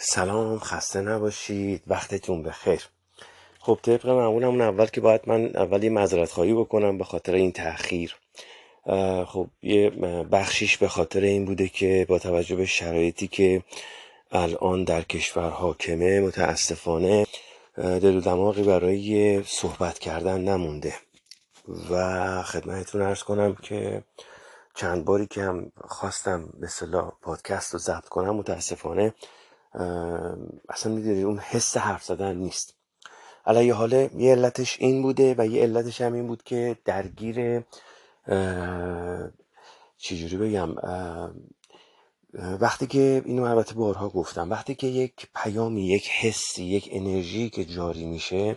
سلام خسته نباشید. وقتتون بخیر. خب طبق معمولمون اول که باید من اول یه مذارت خواهی بکنم به خاطر این تاخیر خب یه بخشیش به خاطر این بوده که با توجه به شرایطی که الان در کشور حاکمه متاسفانه دل و دماغی برای صحبت کردن نمونده. و خدمتتون ارز کنم که چند باری که هم خواستم به پادکست رو ضبط کنم متاسفانه اصلا می‌دونید اون حس حرف زدن نیست. علیه حاله یه علتش این بوده و یه علتش هم این بود که درگیر چجوری بگم وقتی که اینو البته بارها گفتم وقتی که یک پیامی یک حسی یک انرژی که جاری میشه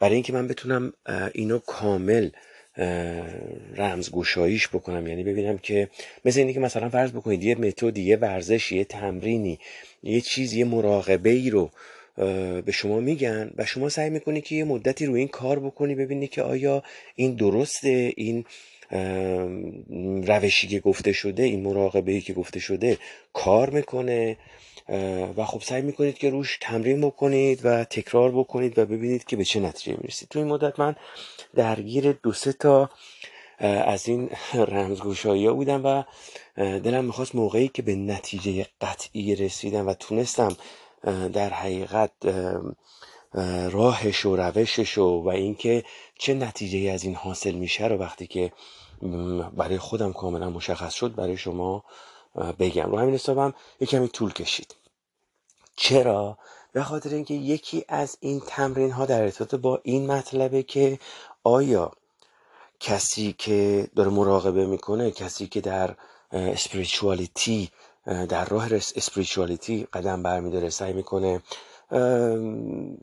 برای اینکه من بتونم اینو کامل رمزگشاییش بکنم. یعنی ببینم که مثل اینی که مثلا فرض بکنید یه متد یه ورزش یه تمرینی یه چیز یه مراقبه ای رو به شما میگن و شما سعی می‌کنی که یه مدتی روی این کار بکنی ببینی که آیا این درسته این روشی که گفته شده این مراقبه ای که گفته شده کار می‌کنه. و خب سعی می‌کنید که روش تمرین بکنید و تکرار بکنید و ببینید که به چه نتیجه می‌رسید. تو این مدت من درگیر دو سه تا از این رمزگوشایی ها بودم و دلم می‌خواست موقعی که به نتیجه قطعی رسیدم و تونستم در حقیقت راهش و روشش و, و اینکه چه نتیجه از این حاصل میشه رو وقتی که برای خودم کاملا مشخص شد برای شما بگم. رو همین حسابم یک کمی طول کشید. چرا؟ به خاطر اینکه یکی از این تمرین ها در ارتباط با این مطلبه که آیا کسی که داره مراقبه می‌کنه کسی که در اسپریچوالیتی در راه اسپریچوالیتی قدم برمیداره سعی می‌کنه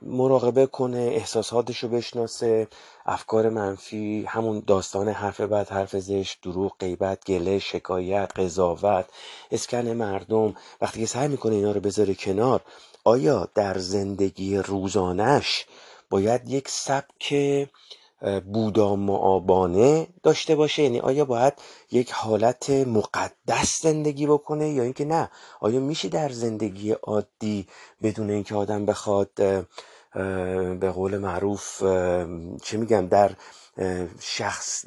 مراقبه کنه احساساتش رو بشناسه افکار منفی همون داستان حرف بد حرف زشت دروغ غیبت گله شکایت قضاوت اسکن مردم. وقتی که سعی می‌کنه اینا رو بذاره کنار آیا در زندگی روزانش باید یک سبک بودا معابانه داشته باشه؟ یعنی آیا باید یک حالت مقدس زندگی بکنه یا اینکه نه؟ آیا میشه در زندگی عادی بدون اینکه آدم بخواد به قول معروف چه میگم در شخص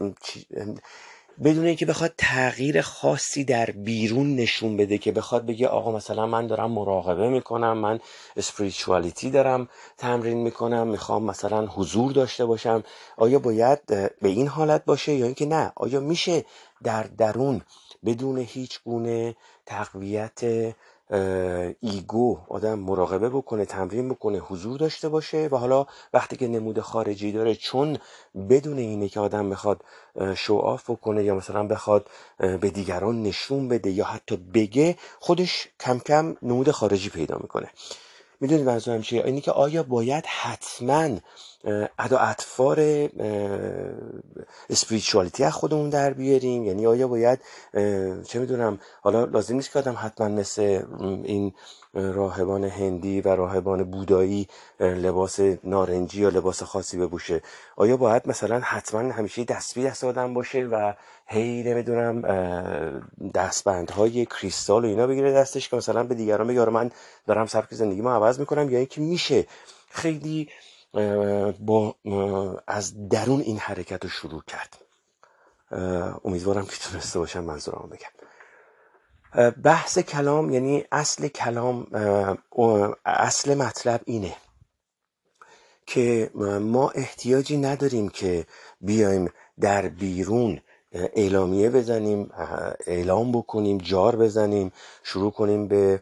بدون اینکه بخواد تغییر خاصی در بیرون نشون بده که بخواد بگه آقا مثلا من دارم مراقبه می‌کنم من اسپریچوالیتی دارم تمرین می‌کنم می‌خوام مثلا حضور داشته باشم آیا باید به این حالت باشه یا اینکه نه؟ آیا میشه در درون بدون هیچ گونه تقویت ایگو آدم مراقبه بکنه تمرین بکنه حضور داشته باشه و حالا وقتی که نمود خارجی داره چون بدون اینه که آدم بخواد شوآف بکنه یا مثلا بخواد به دیگران نشون بده یا حتی بگه خودش کم کم نمود خارجی پیدا می‌کنه. می‌دونید منظورم چیه اینی که آیا باید حتما ادا اطفار اسپریچوالیتی از خودمون در بیاریم. یعنی آیا باید چه می‌دونم حالا لازم نیست که آدم حتما مثل این راهبان هندی و راهبان بودایی لباس نارنجی یا لباس خاصی بپوشه. آیا باید مثلا حتما همیشه دستبی دست آدم باشه و هی نمی‌دونم دستبندهای کریستال و اینا بگیره دستش که مثلا به دیگران بگه آره من دارم سبک زندگی ما عوض می‌کنم یا اینکه میشه. خیلی با از درون این حرکت رو شروع کرد. امیدوارم که تونسته باشم منظورم بگم. بحث کلام یعنی اصل کلام اصل مطلب اینه که ما احتیاجی نداریم که بیایم در بیرون اعلامیه بزنیم اعلام بکنیم جار بزنیم شروع کنیم به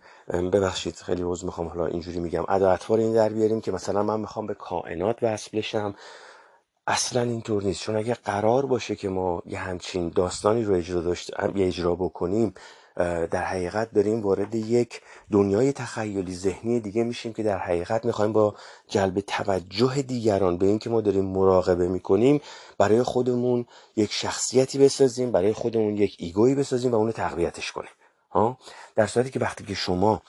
ببخشید خیلی عوض می‌خوام حالا اینجوری میگم ادا این در بیاریم که مثلا من می‌خوام به کائنات وصل بشم. اصلا اینطور نیست چون اگه قرار باشه که ما یه همچین داستانی رو اجرا, داشت... اجرا بکنیم در حقیقت داریم وارد یک دنیای تخیلی ذهنی دیگه میشیم که در حقیقت می‌خوایم با جلب توجه دیگران به اینکه ما داریم مراقبه می‌کنیم برای خودمون یک شخصیتی بسازیم برای خودمون یک ego یی بسازیم و اونو تقویتش کنیم. ها؟ در صورتی که وقتی که شما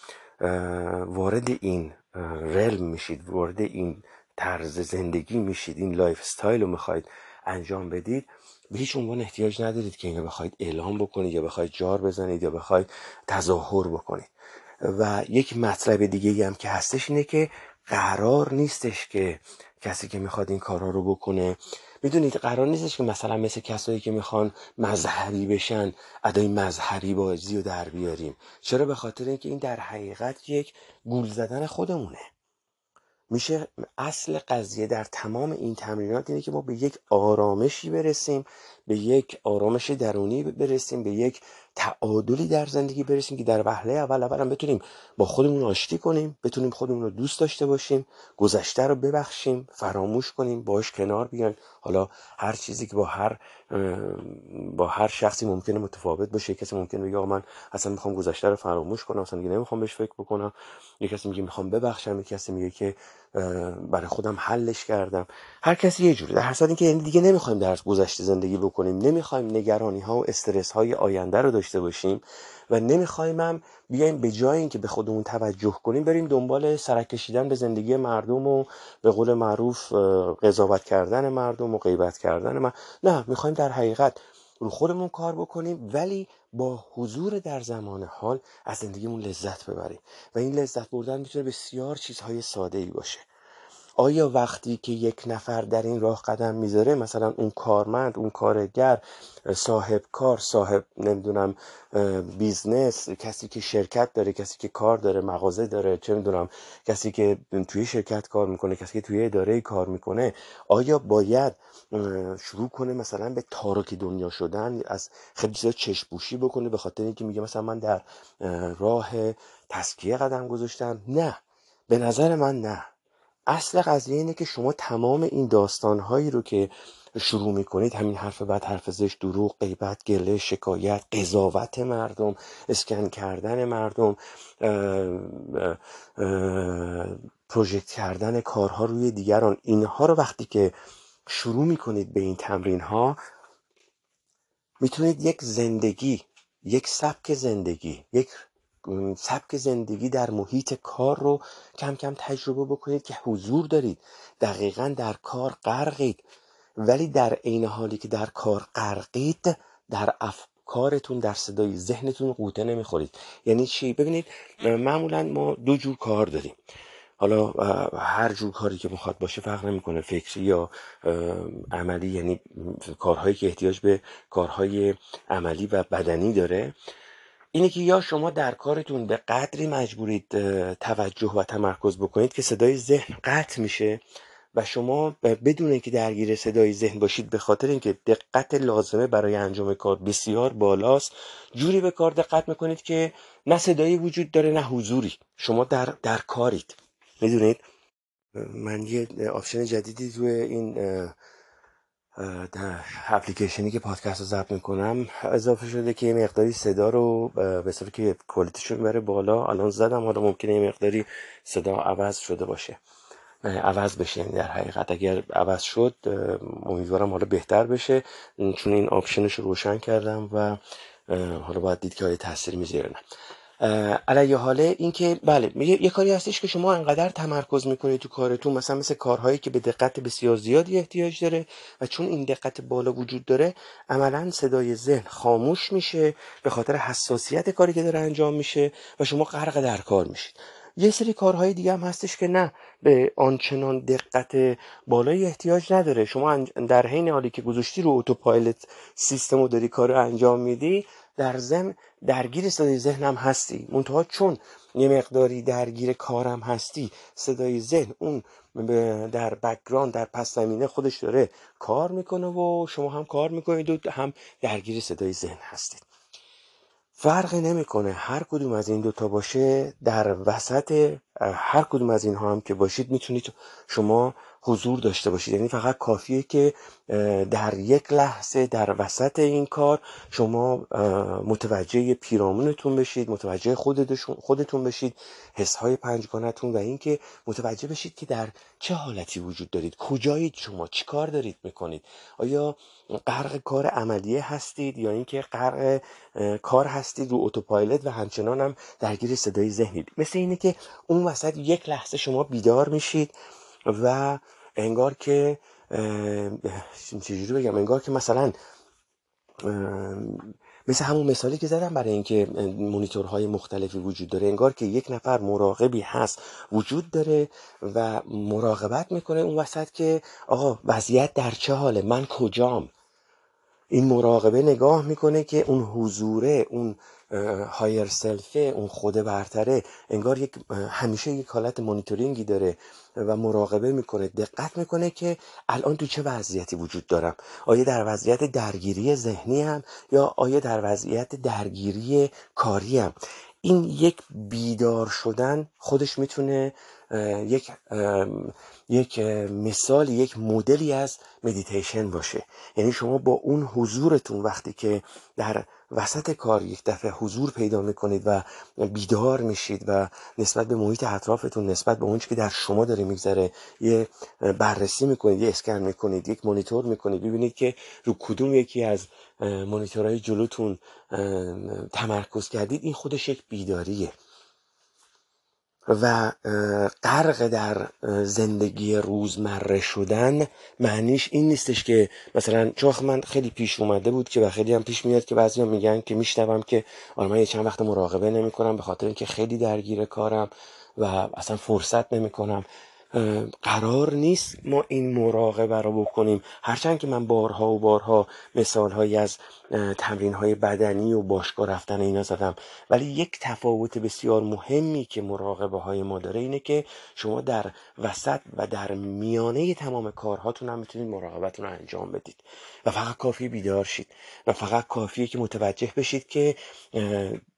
وارد این realm میشید وارد این طرز زندگی میشید این lifestyle رو می‌خواید انجام بدید به هیچ عنوان احتیاج ندارید که اینو بخواید اعلام بکنید یا بخواید جار بزنید یا بخواید تظاهر بکنید. و یک مطلب دیگه هم که هستش اینه که قرار نیستش که کسی که می‌خواد این کارها رو بکنه می‌دونید قرار نیستش که مثلا مثل کسایی که می‌خوان مذهبی بشن ادای مذهبی بازی رو در بیاریم. چرا؟ به خاطر اینکه این در حقیقت یک گول زدن خودمونه. میشه اصل قضیه در تمام این تمرینات اینه که ما به یک آرامشی برسیم به یک آرامش درونی برسیم به یک تعادلی در زندگی برسیم که در وهله اول اول هم بتونیم با خودمون آشتی کنیم بتونیم خودمون رو دوست داشته باشیم گذشته رو ببخشیم فراموش کنیم باش کنار بیایم حالا هر چیزی که با هر با هر شخصی ممکنه متفاوت باشه. کسی ممکنه بگه من اصلا می‌خوام گذشته رو فراموش کنم اصلا دیگه نمی‌خوام بهش فکر بکنم. یه کسی میگه می‌خوام ببخشم یه کسی میگه که برای خودم حلش کردم. هر کسی یه جوری در هر اینکه یعنی دیگه نمی‌خوایم در گذشته زندگی بکنیم نمی‌خوایم نگرانی ها و استرس های آینده رو داشته باشیم و نمی‌خوایم هم بیایم به جای اینکه به خودمون توجه کنیم بریم دنبال سرک کشیدن به زندگی مردم و به قول معروف قضاوت کردن مردم و غیبت کردن من. نه می‌خوایم در حقیقت رو خودمون کار بکنیم ولی با حضور در زمان حال از زندگیمون لذت ببریم. و این لذت بردن می‌تونه بسیار چیزهای ساده ای باشه. آیا وقتی که یک نفر در این راه قدم می‌ذاره مثلا اون کارمند اون کارگر صاحب کار صاحب نمی‌دونم business کسی که شرکت داره کسی که کار داره مغازه داره چه می‌دونم کسی که توی شرکت کار می‌کنه کسی که توی اداره کار می‌کنه آیا باید شروع کنه مثلا به تارک دنیا شدن از خیلی چیزا چشپوشی بکنه به خاطر اینکه میگه مثلا من در راه تسکیه قدم گذاشتم؟ نه. به نظر من نه. اصل قضیه اینه که شما تمام این داستانهایی رو که شروع می‌کنید همین حرف بعد حرف زشت دروغ غیبت گله شکایت قضاوت مردم اسکن کردن مردم پروژکت کردن کارها روی دیگران اینها رو وقتی که شروع می‌کنید به این تمرین ها می‌تونید یک زندگی یک سبک زندگی یک سبک زندگی در محیط کار رو کم کم تجربه بکنید که حضور دارید. دقیقا در کار غرقید. ولی در عین حالی که در کار غرقید در افکارتون در صدای ذهنتون قوطه نمی‌خورید. یعنی چی؟ ببینید معمولا ما دو جور کار داریم. حالا هر جور کاری که می‌خواد باشه فرق نمی‌کنه. فکری یا عملی یعنی کارهایی که احتیاج به کارهای عملی و بدنی داره. اینه که یا شما در کارتون به قدری مجبورید توجه و تمرکز بکنید که صدای ذهن قطع میشه و شما بدون اینکه درگیر صدای ذهن باشید به خاطر اینکه دقت لازمه برای انجام کار بسیار بالاست جوری به کار دقت می‌کنید که نه صدایی وجود داره نه حضوری. شما در, در کارید. می‌دونید؟ من یه option جدیدی توی این در اپلیکیشنی که پادکست رو ضبط می‌کنم اضافه شده که یه مقداری صدا رو به صورت که quality شو می‌بره بالا الان زدم. حالا ممکنه یه مقداری صدا عوض شده باشه. عوض بشه یعنی در حقیقت اگر عوض شد امیدوارم حالا بهتر بشه. چون این آپشنش رو روشن کردم و حالا باید دید که آیا تاثیر می‌ذاره. نه علیه حاله اینکه بله یه کاری هستش که شما انقدر تمرکز می‌کنید تو کارتون مثلا مثل کارهایی که به دقت بسیار زیادی احتیاج داره و چون این دقت بالا وجود داره عملا صدای ذهن خاموش میشه به خاطر حساسیت کاری که داره انجام میشه و شما غرق در کار میشید. یه سری کارهای دیگه هم هستش که نه به آنچنان دقت بالایی احتیاج نداره. شما در حین حالی که گذاشتی رو autopilot سیستم رو داری کار رو انجام میدی در ضمن درگیر صدای ذهنم هستی. منتها چون یه مقداری درگیر کارم هستی صدای ذهن اون در background در پس زمینه خودش داره کار می‌کنه و شما هم کار می‌کنید و هم درگیر صدای ذهن هستید. فرقی نمی‌کنه. هر کدوم از این دوتا باشه در وسط هر کدوم از اینها هم که باشید می‌تونید شما حضور داشته باشید. یعنی فقط کافیه که در یک لحظه در وسط این کار شما متوجه پیرامونتون بشید متوجه خودتون بشید حسهای پنجگانتون و اینکه متوجه بشید که در چه حالتی وجود دارید. کجایید شما؟ چی کار دارید می‌کنید؟ آیا غرق کار عملیه هستید یا اینکه غرق کار هستید رو اتوپایلوت و همچنان هم درگیر صدای ذهنید؟ مثل اینه که اون وسط یک لحظه شما بیدار میشید و انگار که چجوری بگم انگار که مثلا مثل همون مثالی که زدم برای اینکه مونیتورهای مختلفی وجود داره انگار که یک نفر مراقبی هست وجود داره و مراقبت می‌کنه اون وسط که آقا وضعیت در چه حاله؟ من کجام؟ این مراقبه نگاه می‌کنه که اون حضوره اون higher self ه اون خود برتره انگار یک همیشه یک حالت مونیتورینگی داره و مراقبه می‌کنه دقت می‌کنه که الان تو چه وضعیتی وجود دارم. آیا در وضعیت درگیری ذهنی هم یا آیا در وضعیت درگیری کاری هم این یک بیدار شدن خودش می‌تونه یک یک مثال یک مدلی از مدیتیشن باشه. یعنی شما با اون حضورتون وقتی که در وسط کار یک دفعه حضور پیدا می‌کنید و بیدار میشید و نسبت به محیط اطرافتون نسبت به اونچه که در شما داره میگذره یه بررسی می‌کنید یه اسکن می‌کنید یک مانیتور می‌کنید ببینید که رو کدوم یکی از مانیتورهای جلوتون تمرکز کردید. این خودش یک بیداریه. و غرق در زندگی روزمره شدن معنیش این نیستش که مثلا چون من خیلی پیش اومده بود که و خیلی هم پیش میاد که بعضی میگن که میشنوم که آره من یه چند وقت مراقبه نمی‌کنم به خاطر اینکه خیلی درگیر کارم و اصلا فرصت نمی‌کنم. قرار نیست ما این مراقبه رو بکنیم. هرچند که من بارها و بارها مثال هایی از تمرین های بدنی و باشگاه رفتن اینا زدم. ولی یک تفاوت بسیار مهمی که مراقبه های ما داره اینه که شما در وسط و در میانه تمام کارهاتون هم می‌تونید مراقبتون رو انجام بدید. و فقط کافی بیدار شید. و فقط کافیه که متوجه بشید که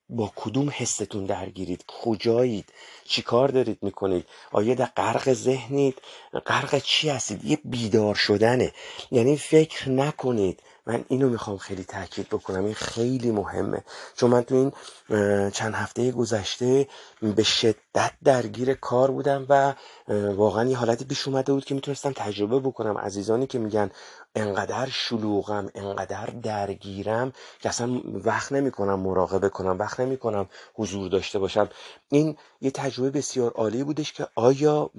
با کدوم حستون درگیرید؟ کجایید؟ چی کار دارید می‌کنید؟ آیا در غرق ذهنید؟ غرق چی هستید؟ یه بیدار شدنه. یعنی فکر نکنید. من اینو می‌خوام خیلی تاکید بکنم. این خیلی مهمه. چون من تو این چند هفته گذشته به شدت درگیر کار بودم و واقعا یه حالتی پیش اومده بود که می‌تونستم تجربه بکنم. عزیزانی که میگن انقدر شلوغم انقدر درگیرم که اصلا وقت نمی‌کنم مراقبه کنم وقت نمی‌کنم حضور داشته باشم. این یه تجربه بسیار عالی بودش که آیا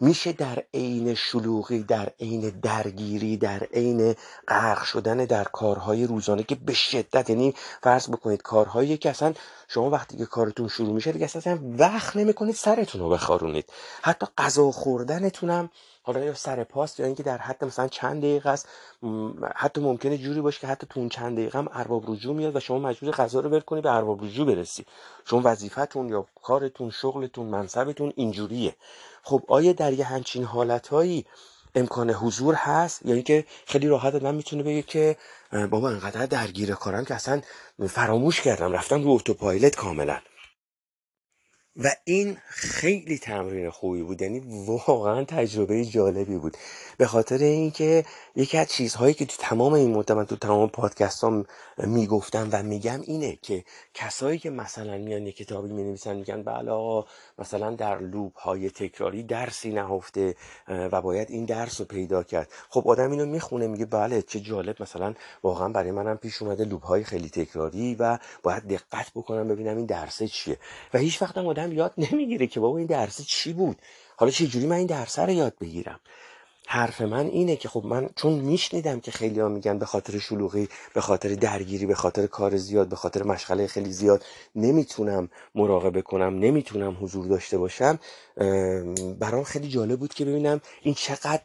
میشه در عین شلوغی در عین درگیری در عین غرق شدن در کارهای روزانه که به شدت یعنی فرض بکنید کارهایی که اصلا شما وقتی که کارتون شروع میشه دیگه اصلا وقت نمی‌کنید سرتون رو بخارونید. حتی غذا خوردنتون هم حالا یا سر پاست یا اینکه در حد مثلا چند دقیقه است حتی ممکنه جوری باشه که حتی تو اون چند دقیقه هم ارباب رجوع میاد و شما مجبور غذا رو ول به ارباب رجوع برسی. شما وظیفتون یا کارتون شغلتون منصبتون اینجوریه. خب آیا در یه همچین حالتهایی امکان حضور هست؟ یعنی که خیلی راحت من می‌تونه بگه که بابا انقدر درگیر کارم که اصلا فراموش کردم رفتم رو اتوپایلت کاملا. و این خیلی تمرین خوبی بود. یعنی واقعا تجربه جالبی بود. به خاطر اینکه یکی از چیزهایی که تو تمام این مدت من تو تمام پادکست ها می‌گفتم و میگم اینه که کسایی که مثلا میان یه کتابی می نویسن میگن بله مثلا در لوب های تکراری درسی نهفته و باید این درس رو پیدا کرد. خب آدم اینو می‌خونه میگه بله چه جالب مثلا واقعا برای منم پیش اومده لوب های خیلی تکراری و باید دقت بکنم ببینم این درسه چیه. و هیچ وقت آدم یاد نمی‌گیره که بابا این درس چی بود. حالا چه جوری من این درس رو یاد بگیرم؟ حرف من اینه که خب من چون میشنیدم که خیلی ها میگن به خاطر شلوغی به خاطر درگیری به خاطر کار زیاد به خاطر مشغله خیلی زیاد نمی‌تونم مراقبه کنم نمی‌تونم حضور داشته باشم برام خیلی جالب بود که ببینم این چقدر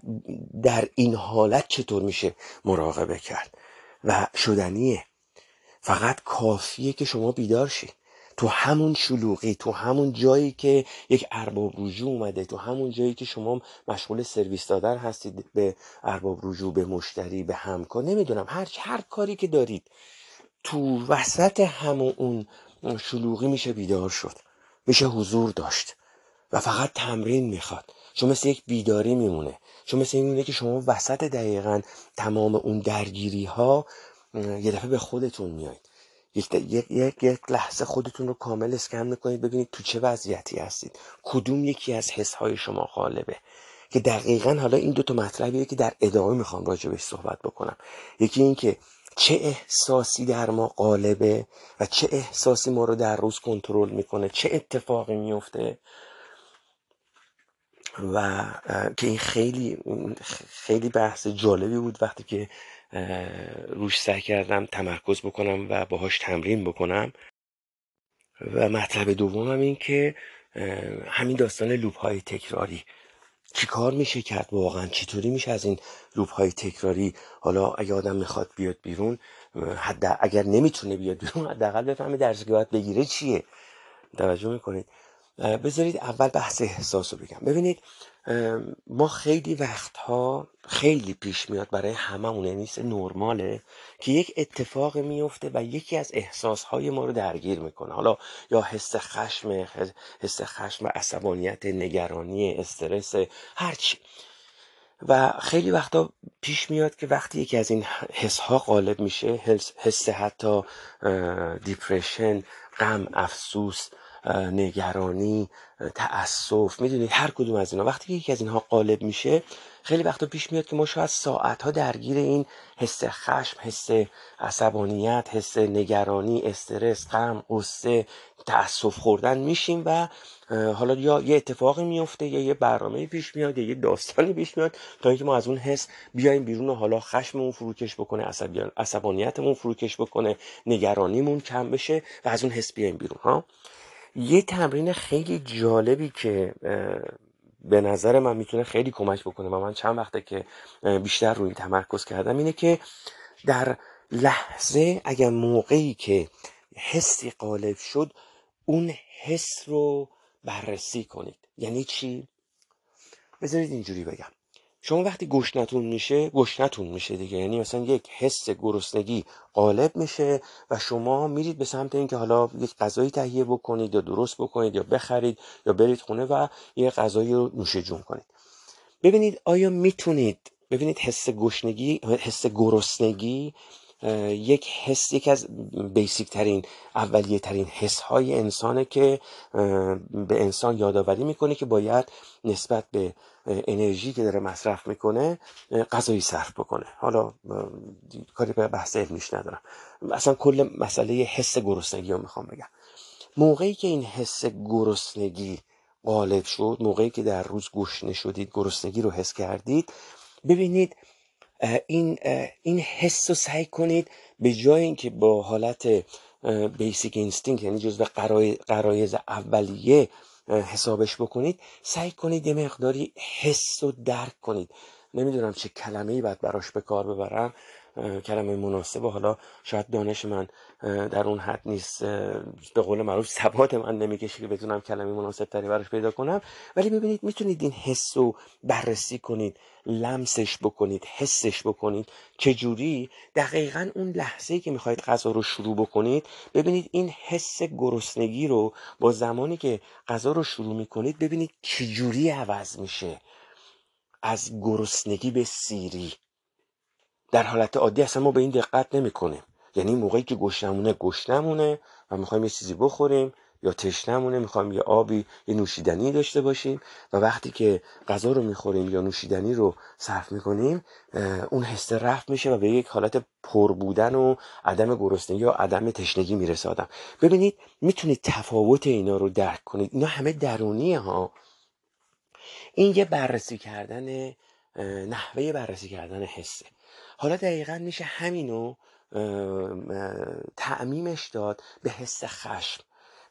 در این حالت چطور میشه مراقبه کرد. و شدنیه. فقط کافیه که شما بیدار شید تو همون شلوغی تو همون جایی که یک ارباب رجوع اومده تو همون جایی که شما مشغول سرویس دادن هستید به ارباب رجوع به مشتری به همکار نمی‌دونم هر هر کاری که دارید تو وسط همون اون شلوغی میشه بیدار شد میشه حضور داشت و فقط تمرین می‌خواد. چون مثل یک بیداری میمونه. چون مثل این که شما وسط دقیقا تمام اون درگیری ها یه دفعه به خودتون میایید. یک, یک, یک لحظه خودتون رو کامل اسکن می‌کنید ببینید تو چه وضعیتی هستید. کدوم یکی از حس های شما غالبه؟ که دقیقا حالا این دو تا مطلبیه که در ادامه می‌خوام راجبش صحبت بکنم. یکی این که چه احساسی در ما غالبه و چه احساسی ما رو در روز کنترل می‌کنه چه اتفاقی میفته و که این خیلی خیلی بحث جالبی بود وقتی که روش سعی کردم تمرکز بکنم و باهاش تمرین بکنم. و مطلب دومم این که همین داستان لوپ های تکراری. چی کار میشه کرد واقعا؟ چطوری میشه از این لوپ های تکراری؟ حالا اگه آدم می‌خواد بیاد بیرون حد اگر نمی‌تونه بیاد بیرون حداقل بفهمه درسی که باید بگیره چیه. توجه می‌کنید؟ بذارید اول بحث احساس رو بگم. ببینید ما خیلی وقتها خیلی پیش میاد برای هممون یعنی نرماله که یک اتفاق میفته و یکی از احساسهای ما رو درگیر می‌کنه. حالا یا حس خشم حس خشم عصبانیت نگرانی استرس هرچی و خیلی وقتا پیش میاد که وقتی یکی از این حس ها غالب میشه حس حتی دیپریشن غم افسوس نگرانی تأسف می‌دونید هر کدوم از اینا. وقتی یکی از اینها غالب میشه خیلی وقتا پیش میاد که ما شاید ساعت ها درگیر این حس خشم حس عصبانیت حس نگرانی استرس غم قصه تأسف خوردن میشیم و حالا یا یه اتفاقی میفته یا یه برنامه پیش میاد یا یه داستانی پیش میاد تا اینکه ما از اون حس بیایم بیرون و حالا خشممون فروکش بکنه عصبانیتمون فروکش بکنه نگرانیمون کم بشه و از اون حس بیایم بیرون ها؟ یه تمرین خیلی جالبی که به نظر من می‌تونه خیلی کمک بکنه و من چند وقته که بیشتر روی تمرکز کردم اینه که در لحظه اگر موقعی که حسی غالب شد اون حس رو بررسی کنید یعنی چی؟ بذارید اینجوری بگم شما وقتی گشنتون میشه گشنتون میشه دیگه. یعنی مثلا یک حس گرسنگی غالب میشه و شما میرید به سمت اینکه حالا یک غذایی تهیه بکنید یا درست بکنید یا بخرید یا برید خونه و یه غذایی رو نوشه جون کنید. ببینید آیا می‌تونید ببینید حس گشنگی حس گرسنگی یک حس یک از بیسیک ترین اولیه ترین حس های انسانه که به انسان یادآوری می‌کنه که باید نسبت به انرژی که داره مصرف می‌کنه غذایی صرف بکنه. حالا کاری به بحث علمیش ندارم. اصلا کل مسئله حس گرسنگی رو می‌خوام بگم. موقعی که این حس گرسنگی غالب شد موقعی که در روز گشنه شدید گرسنگی رو حس کردید ببینید این این حس رو سعی کنید به جای اینکه با حالت basic instinct یعنی جزو غرایز اولیه حسابش بکنید سعی کنید یه مقداری حس رو درک کنید. نمی‌دونم چه کلمه ای باید براش به کار ببرم. کلمه مناسب و حالا شاید دانش من در اون حد نیست. به قول معروف سواد من نمی‌کشه که بتونم کلمه مناسب تری براش پیدا کنم. ولی ببینید می‌تونید این حس رو بررسی کنید لمسش بکنید حسش بکنید. چجوری؟ دقیقا اون لحظه که می‌خواید غذا رو شروع بکنید ببینید این حس گرسنگی رو با زمانی که غذا رو شروع می‌کنید ببینید چجوری عوض میشه. از گرسنگی به سیری. در حالت عادی اصلا ما به این دقت نمی‌کنیم. یعنی موقعی که گشنمونه گشنمونه و می‌خوایم یه چیزی بخوریم یا تشنمونه می‌خوایم یه آبی یه نوشیدنی داشته باشیم و وقتی که غذا رو می‌خوریم یا نوشیدنی رو صرف می‌کنیم اون حس رفت میشه و به یک حالت پر بودن و عدم گرسنگی یا عدم تشنگی می‌رسه آدم. ببینید می‌تونید تفاوت اینا رو درک کنید. اینا همه درونیه ها. این یه بررسی کردن نحوه بررسی کردن حسه. حالا دقیقا میشه همینو تعمیمش داد به حس خشم.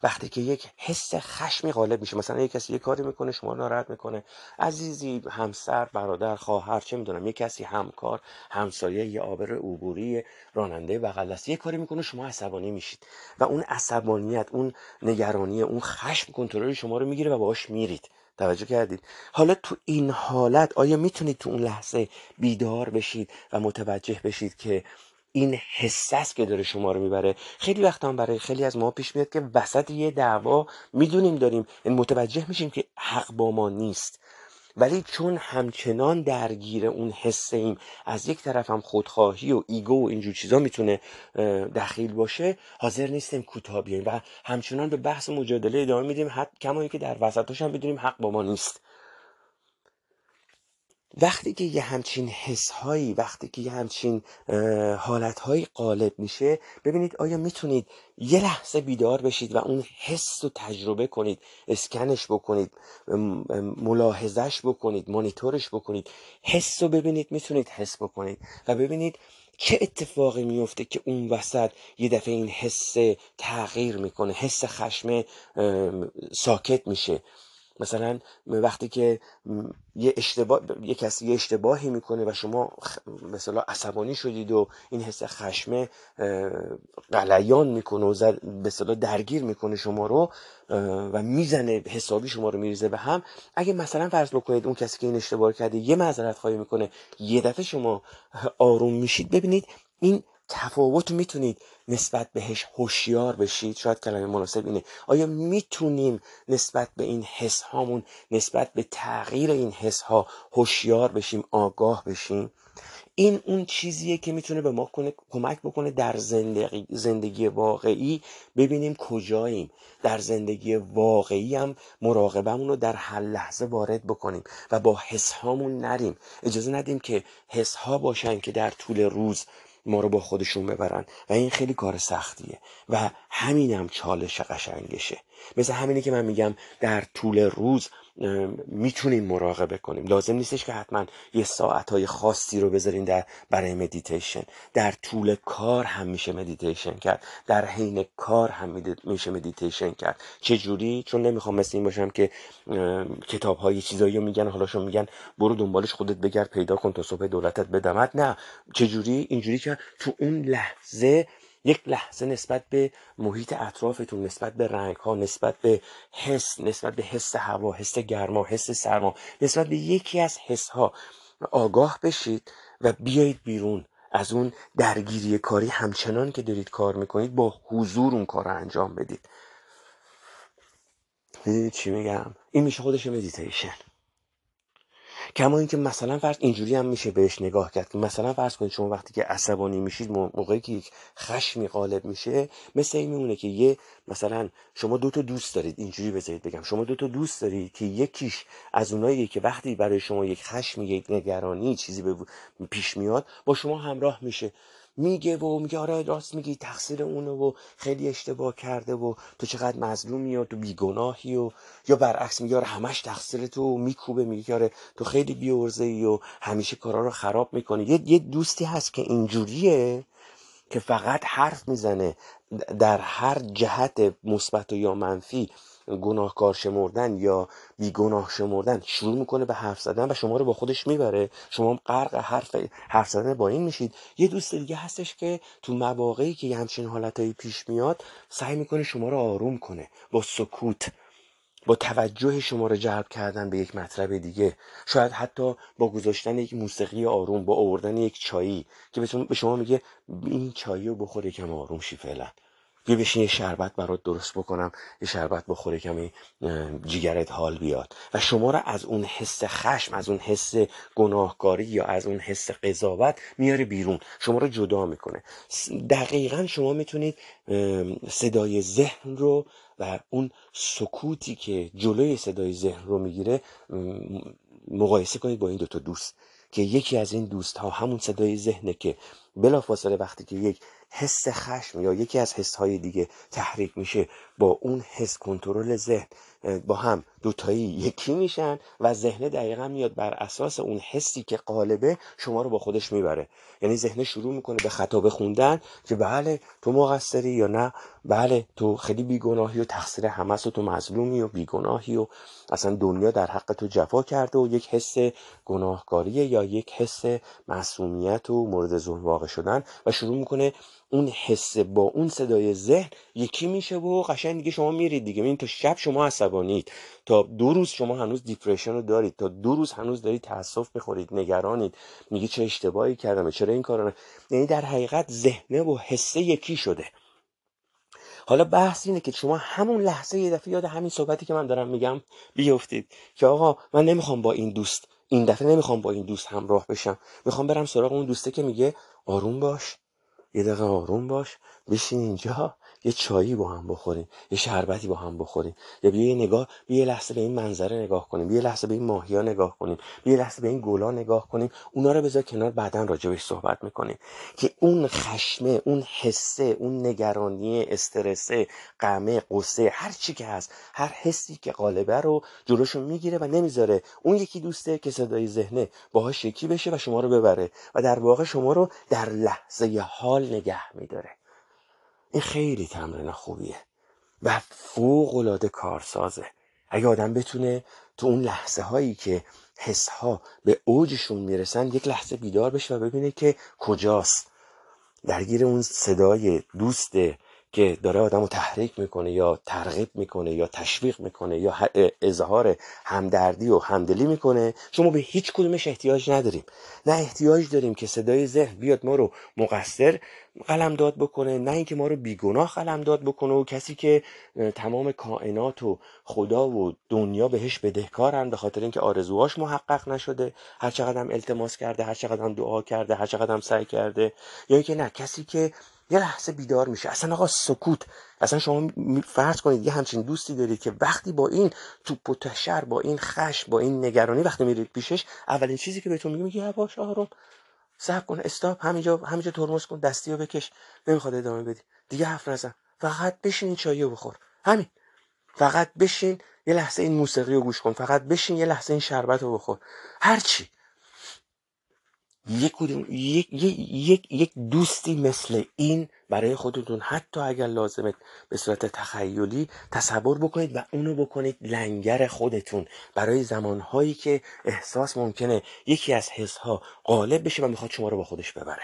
وقتی که یک حس خشمی غالب میشه مثلا یک کسی یه کاری می‌کنه شما ناراحت می‌کنه عزیزی همسر برادر خواهر چه می‌دونم یک کسی همکار همسایه یه آبر عبوری راننده بغل یه کاری می‌کنه شما عصبانی میشید. و اون عصبانیت اون نگرانی اون خشم کنترل شما رو می‌گیره و باهاش میرید. توجه کردید حالا تو این حالت آیا می‌تونید تو اون لحظه بیدار بشید و متوجه بشید که این حسس که داره شما رو می‌بره؟ خیلی وقت هم برای خیلی از ما پیش میاد که وسط یه دعوا می‌دونیم داریم این متوجه میشیم که حق با ما نیست. ولی چون همچنان درگیر اون حس ایم از یک طرف هم خودخواهی و ایگو و اینجور چیزا می‌تونه دخیل باشه حاضر نیستیم کوتاه بیایم و همچنان به بحث مجادله ادامه میدیم حتی کمایی که در وسطش هم بدونیم حق با ما نیست. وقتی که یه همچین حس هایی وقتی که یه همچین حالت هایی غالب میشه ببینید آیا می‌تونید یه لحظه بیدار بشید و اون حس رو تجربه کنید اسکنش بکنید ملاحظش بکنید مانیتورش بکنید حس رو ببینید می‌تونید حس بکنید و ببینید چه اتفاقی میفته که اون وسط یه دفعه این حس تغییر می‌کنه حس خشم ساکت میشه. مثلا وقتی که یه اشتباه یه کسی یه اشتباهی می‌کنه و شما مثلا عصبانی شدید و این حس خشم قلیان می‌کنه و به درگیر می‌کنه شما رو و می‌زنه حسابی شما رو میریزه به هم. اگه مثلا فرض بکنید اون کسی که این اشتباه کرده یه معذرت خواهی می‌کنه یه دفعه شما آروم میشید ببینید این تفاوت می‌تونید نسبت بهش هوشیار بشید؟ شاید کلمه مناسب اینه. آیا می‌تونیم نسبت به این حس هامون نسبت به تغییر این حس ها هوشیار بشیم آگاه بشیم؟ این اون چیزیه که می‌تونه به ما کمک بکنه در زندگی, زندگی واقعی ببینیم کجاییم. در زندگی واقعی هم مراقبمون رو در هر لحظه وارد بکنیم و با حس هامون نریم. اجازه ندیم که حس ها باشن که در طول روز ما رو با خودشون ببرن. و این خیلی کار سختیه. و همینم هم چالش قشنگشه. مثل همینی که من میگم در طول روز می‌تونیم مراقبه کنیم. لازم نیستش که حتما یه ساعت های خاصی رو بذارین در برای مدیتیشن در طول کار هم میشه مدیتیشن کرد. در حین کار هم میشه مدیتیشن کرد. چه جوری چون نمی‌خوام مثل این باشم که کتاب های چیزایی رو میگن حالا شما میگن برو دنبالش خودت بگرد پیدا کن تا صبح دولتت بدمت. نه. چه جوری اینجوری که تو اون لحظه یک لحظه نسبت به محیط اطرافتون نسبت به رنگ ها نسبت به حس نسبت به حس هوا حس گرما حس سرما نسبت به یکی از حس ها آگاه بشید و بیایید بیرون از اون درگیری کاری. همچنان که دارید کار می‌کنید با حضور اون کار رو انجام بدید. چی میگم؟ این میشه خودش مدیتیشن کما اینکه مثلا فرض اینجوری هم میشه بهش نگاه کرد که مثلا فرض کنید شما وقتی که عصبانی میشید موقعی که یک خشمی غالب میشه مثل این میمونه که یه مثلا شما دو تا دوست دارید اینجوری بذارید بگم شما دو تا دوست دارید که یکیش از اونایی که وقتی برای شما یک خشمی یک نگرانی چیزی به پیش میاد با شما همراه میشه. میگه و میگه آره راست میگی تقصیر اونه و خیلی اشتباه کرده و تو چقدر مظلومی و تو بیگناهی و یا برعکس میگه آره همش تقصیر تو میکوبه میگه آره تو خیلی بیورزه ای و همیشه کارا رو خراب می‌کنی. یه, یه دوستی هست که اینجوریه که فقط حرف می‌زنه در هر جهت مثبت و یا منفی. گناهکار شمردن یا بیگناه شمردن شروع می‌کنه به حرف زدن و شما رو با خودش می‌بره. شما غرق حرف حرف زدن با این میشید. یه دوست دیگه هستش که تو مواقعی که همچین حالتهایی پیش میاد سعی می‌کنه شما رو آروم کنه با سکوت با توجه شما رو جلب کردن به یک مطلب دیگه. شاید حتی با گذاشتن یک موسیقی آروم با آوردن یک چایی که به شما میگه این چایی رو بخور یکم آروم شی فعلا. بیا بشین یه شربت برات درست بکنم یه شربت بخوره کمی جیگرت حال بیاد. و شما را از اون حس خشم از اون حس گناهکاری یا از اون حس قضاوت میاره بیرون. شما رو جدا می‌کنه. دقیقا شما می‌تونید صدای ذهن رو و اون سکوتی که جلوی صدای ذهن رو می‌گیره مقایسه کنید با این دوتا دوست. که یکی از این دوست ها همون صدای ذهنه که بلافاصله وقتی که یک حس خشم یا یکی از حس های دیگه تحریک میشه با اون حس کنترل ذهن. با هم دوتایی یکی میشن و ذهن دقیقا میاد بر اساس اون حسی که قالبه شما رو با خودش می‌بره. یعنی ذهن شروع می‌کنه به خطا بخوندن که بله تو مقصری یا نه؟ بله تو خیلی بیگناهی و تقصیر همه و تو مظلومی و بیگناهی و اصلا دنیا در حق تو جفا کرده و یک حس گناهکاری یا یک حس معصومیت و مورد ظلم واقع شدن و شروع می‌کنه اون حس با اون صدای ذهن یکی میشه و قشنگ دیگه شما میرید دیگه. این تا شب شما عصبانید تا دو روز شما هنوز دیپریشن رو دارید. تا دو روز هنوز دارید تاسف بخورید نگرانید. میگی چه اشتباهی کردم چرا این کارو یعنی در حقیقت ذهنه و حسه یکی شده. حالا بحث اینه که شما همون لحظه یه دفعه یاد همین صحبتی که من دارم میگم بیفتید که آقا من نمی‌خوام با این دوست این دفعه نمی‌خوام با این دوست همراه بشم. می‌خوام برم سراغ اون دوسته که میگه آروم باش یه دقیقه آروم باش بشین اینجا. یه چایی با هم بخوریم یه شربتی با هم بخوریم. یا بیا یه نگاه بیا لحظه به این منظره نگاه کنیم بیا لحظه به این ماهیا نگاه کنیم بیا لحظه به این گلا نگاه کنیم. اونا رو بذار کنار بعدا راجبش صحبت می‌کنیم. که اون خشمه اون حسه اون نگرانی استرسه غمه قصه هر چی که هست هر حسی که غالبه رو جلوشو می‌گیره و نمی‌ذاره. اون یکی دوسته که صدای ذهنه باهاش یکی بشه و شما رو ببره و در واقع شما رو در لحظه حال نگه میداره. این خیلی تمرین خوبیه و فوق العاده کارسازه. اگه آدم بتونه تو اون لحظه هایی که حس ها به اوجشون می‌رسن یک لحظه بیدار بشه و ببینه که کجاست. درگیر اون صدای دوست که داره آدم رو تحریک می‌کنه یا ترغیب می‌کنه یا تشویق می‌کنه یا اظهار همدردی و همدلی می‌کنه شما به هیچ کدومش احتیاج نداریم. نه احتیاج داریم که صدای ذهن بیاد ما رو مقصر قلمداد بکنه نه اینکه ما رو بیگناه قلمداد بکنه و کسی که تمام کائنات و خدا و دنیا بهش بدهکارن به خاطر اینکه آرزوهاش محقق نشده. هر چقدر هم التماس کرده هر چقدر هم دعا کرده هر چقدر هم سعی کرده. یا اینکه نه کسی که یه لحظه بیدار میشه. اصلا آقا سکوت. اصلا شما فرض کنید یه همچین دوستی دارید که وقتی با این توپ و تشر با این خش با این نگرانی وقتی میرید پیشش اولین چیزی که بهتون میگه میگه باش آروم صبر کن استاپ همینجا همینجا ترمز کن دستی رو بکش. نمی‌خواد ادامه بدی. دیگه حرف نزن. فقط بشین رو بخور. همین. فقط بشین یه لحظه این موسیقی رو گوش کن. فقط بشین یه لحظه این شربت رو بخور. هرچی. یک, یک, یک, دوستی مثل این برای خودتون. حتی اگر لازمه به صورت تخیلی تصور بکنید و اونو بکنید لنگر خودتون. برای زمانهایی که احساس ممکنه یکی از حسها غالب بشه و می‌خواد شما رو با خودش ببره.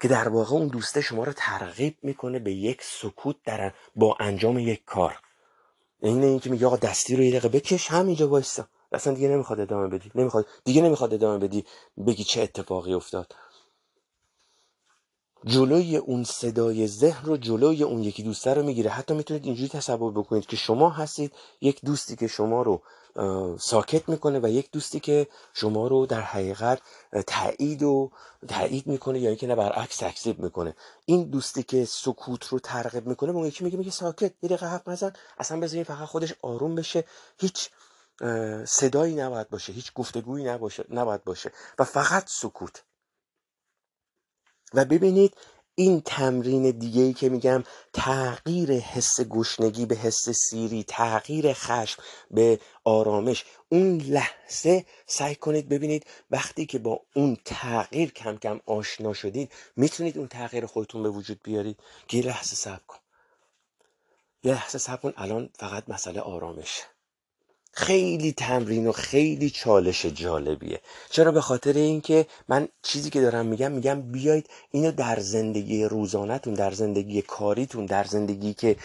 که در واقع اون دوسته شما رو ترغیب می‌کنه به یک سکوت در با انجام یک کار. این اینکه میگه آقا دستی رو یه دقیقه بکش همینجا وایسا. اصلا دیگه نمی‌خواد ادامه بدی. نمی‌خواد دیگه نمی‌خواد ادامه بدی بگی چه اتفاقی افتاد. جلوی اون صدای ذهن رو جلوی اون یکی دوسته رو می‌گیره. حتی می‌تونید اینجوری تصور بکنید که شما هستید یک دوستی که شما رو ساکت می‌کنه و یک دوستی که شما رو در حقیقت تایید و تایید می‌کنه یا اینکه نه برعکس تکذیب می‌کنه. این دوستی که سکوت رو ترغیب می‌کنه اون یکی میگه میگه ساکت یه دقیقه حرف نزن اصلا بذارین فقط خودش آروم بشه. هیچ صدایی نباید باشه هیچ گفتگویی نباشه نباید باشه. و فقط سکوت. و ببینید این تمرین دیگه ای که میگم تغییر حس گشنگی به حس سیری تغییر خشم به آرامش اون لحظه سعی کنید ببینید وقتی که با اون تغییر کم کم آشنا شدید می‌تونید اون تغییر خودتون به وجود بیارید. که یه لحظه صبر کن. یه لحظه صبر کن الان فقط مسئله آرامشه. خیلی تمرین و خیلی چالش جالبیه. چرا؟ به خاطر اینکه من چیزی که دارم میگم میگم بیاید اینو در زندگی روزانهتون در زندگی کاریتون در زندگی که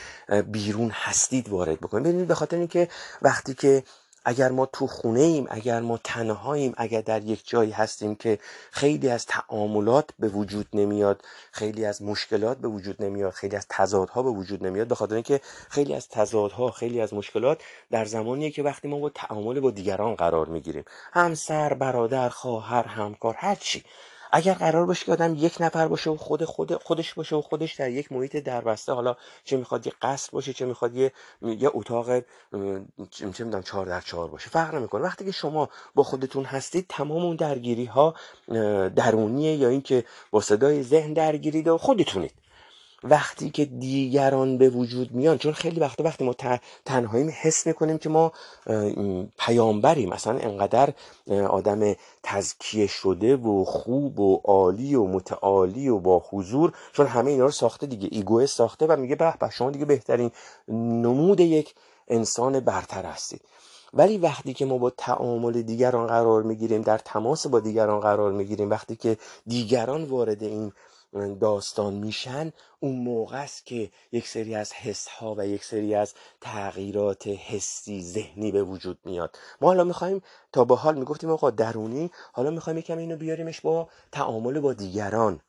بیرون هستید وارد بکنید. ببینید به خاطر اینکه وقتی که اگر ما تو خونه ایم اگر ما تنهاییم اگر در یک جایی هستیم که خیلی از تعاملات به وجود نمیاد خیلی از مشکلات به وجود نمیاد خیلی از تضادها به وجود نمیاد به خاطر اینکه خیلی از تضادها خیلی از مشکلات در زمانیه که وقتی ما با تعامل با دیگران قرار می‌گیریم. همسر برادر خواهر همکار هر چی. اگر قرار باشه که آدم یک نفر باشه و خود خود خودش باشه و خودش در یک محیط دربسته حالا چه می‌خواد یه قصر باشه چه می‌خواد یه یه اتاق چه می‌دونم چهار در چهار باشه فرق نمی‌کنه. وقتی که شما با خودتون هستید تمام اون درگیری ها درونیه یا اینکه با صدای ذهن درگیرید و خودتونید. وقتی که دیگران به وجود میان چون خیلی وقتا وقتی ما تنهاییم حس می‌کنیم که ما پیامبریم. مثلا انقدر آدم تزکیه شده و خوب و عالی و متعالی و با حضور چون همه اینا رو ساخته دیگه. ایگوه ساخته و میگه به به شما دیگه بهترین نمود یک انسان برتر هستید. ولی وقتی که ما با تعامل دیگران قرار می‌گیریم در تماس با دیگران قرار می‌گیریم وقتی که دیگران وارد این داستان میشن اون موقع است که یک سری از حس ها و یک سری از تغییرات حسی ذهنی به وجود میاد. ما حالا می‌خوایم تا به حال می‌گفتیم آقا درونی حالا می‌خوایم یکم اینو بیاریمش با تعامل با دیگران.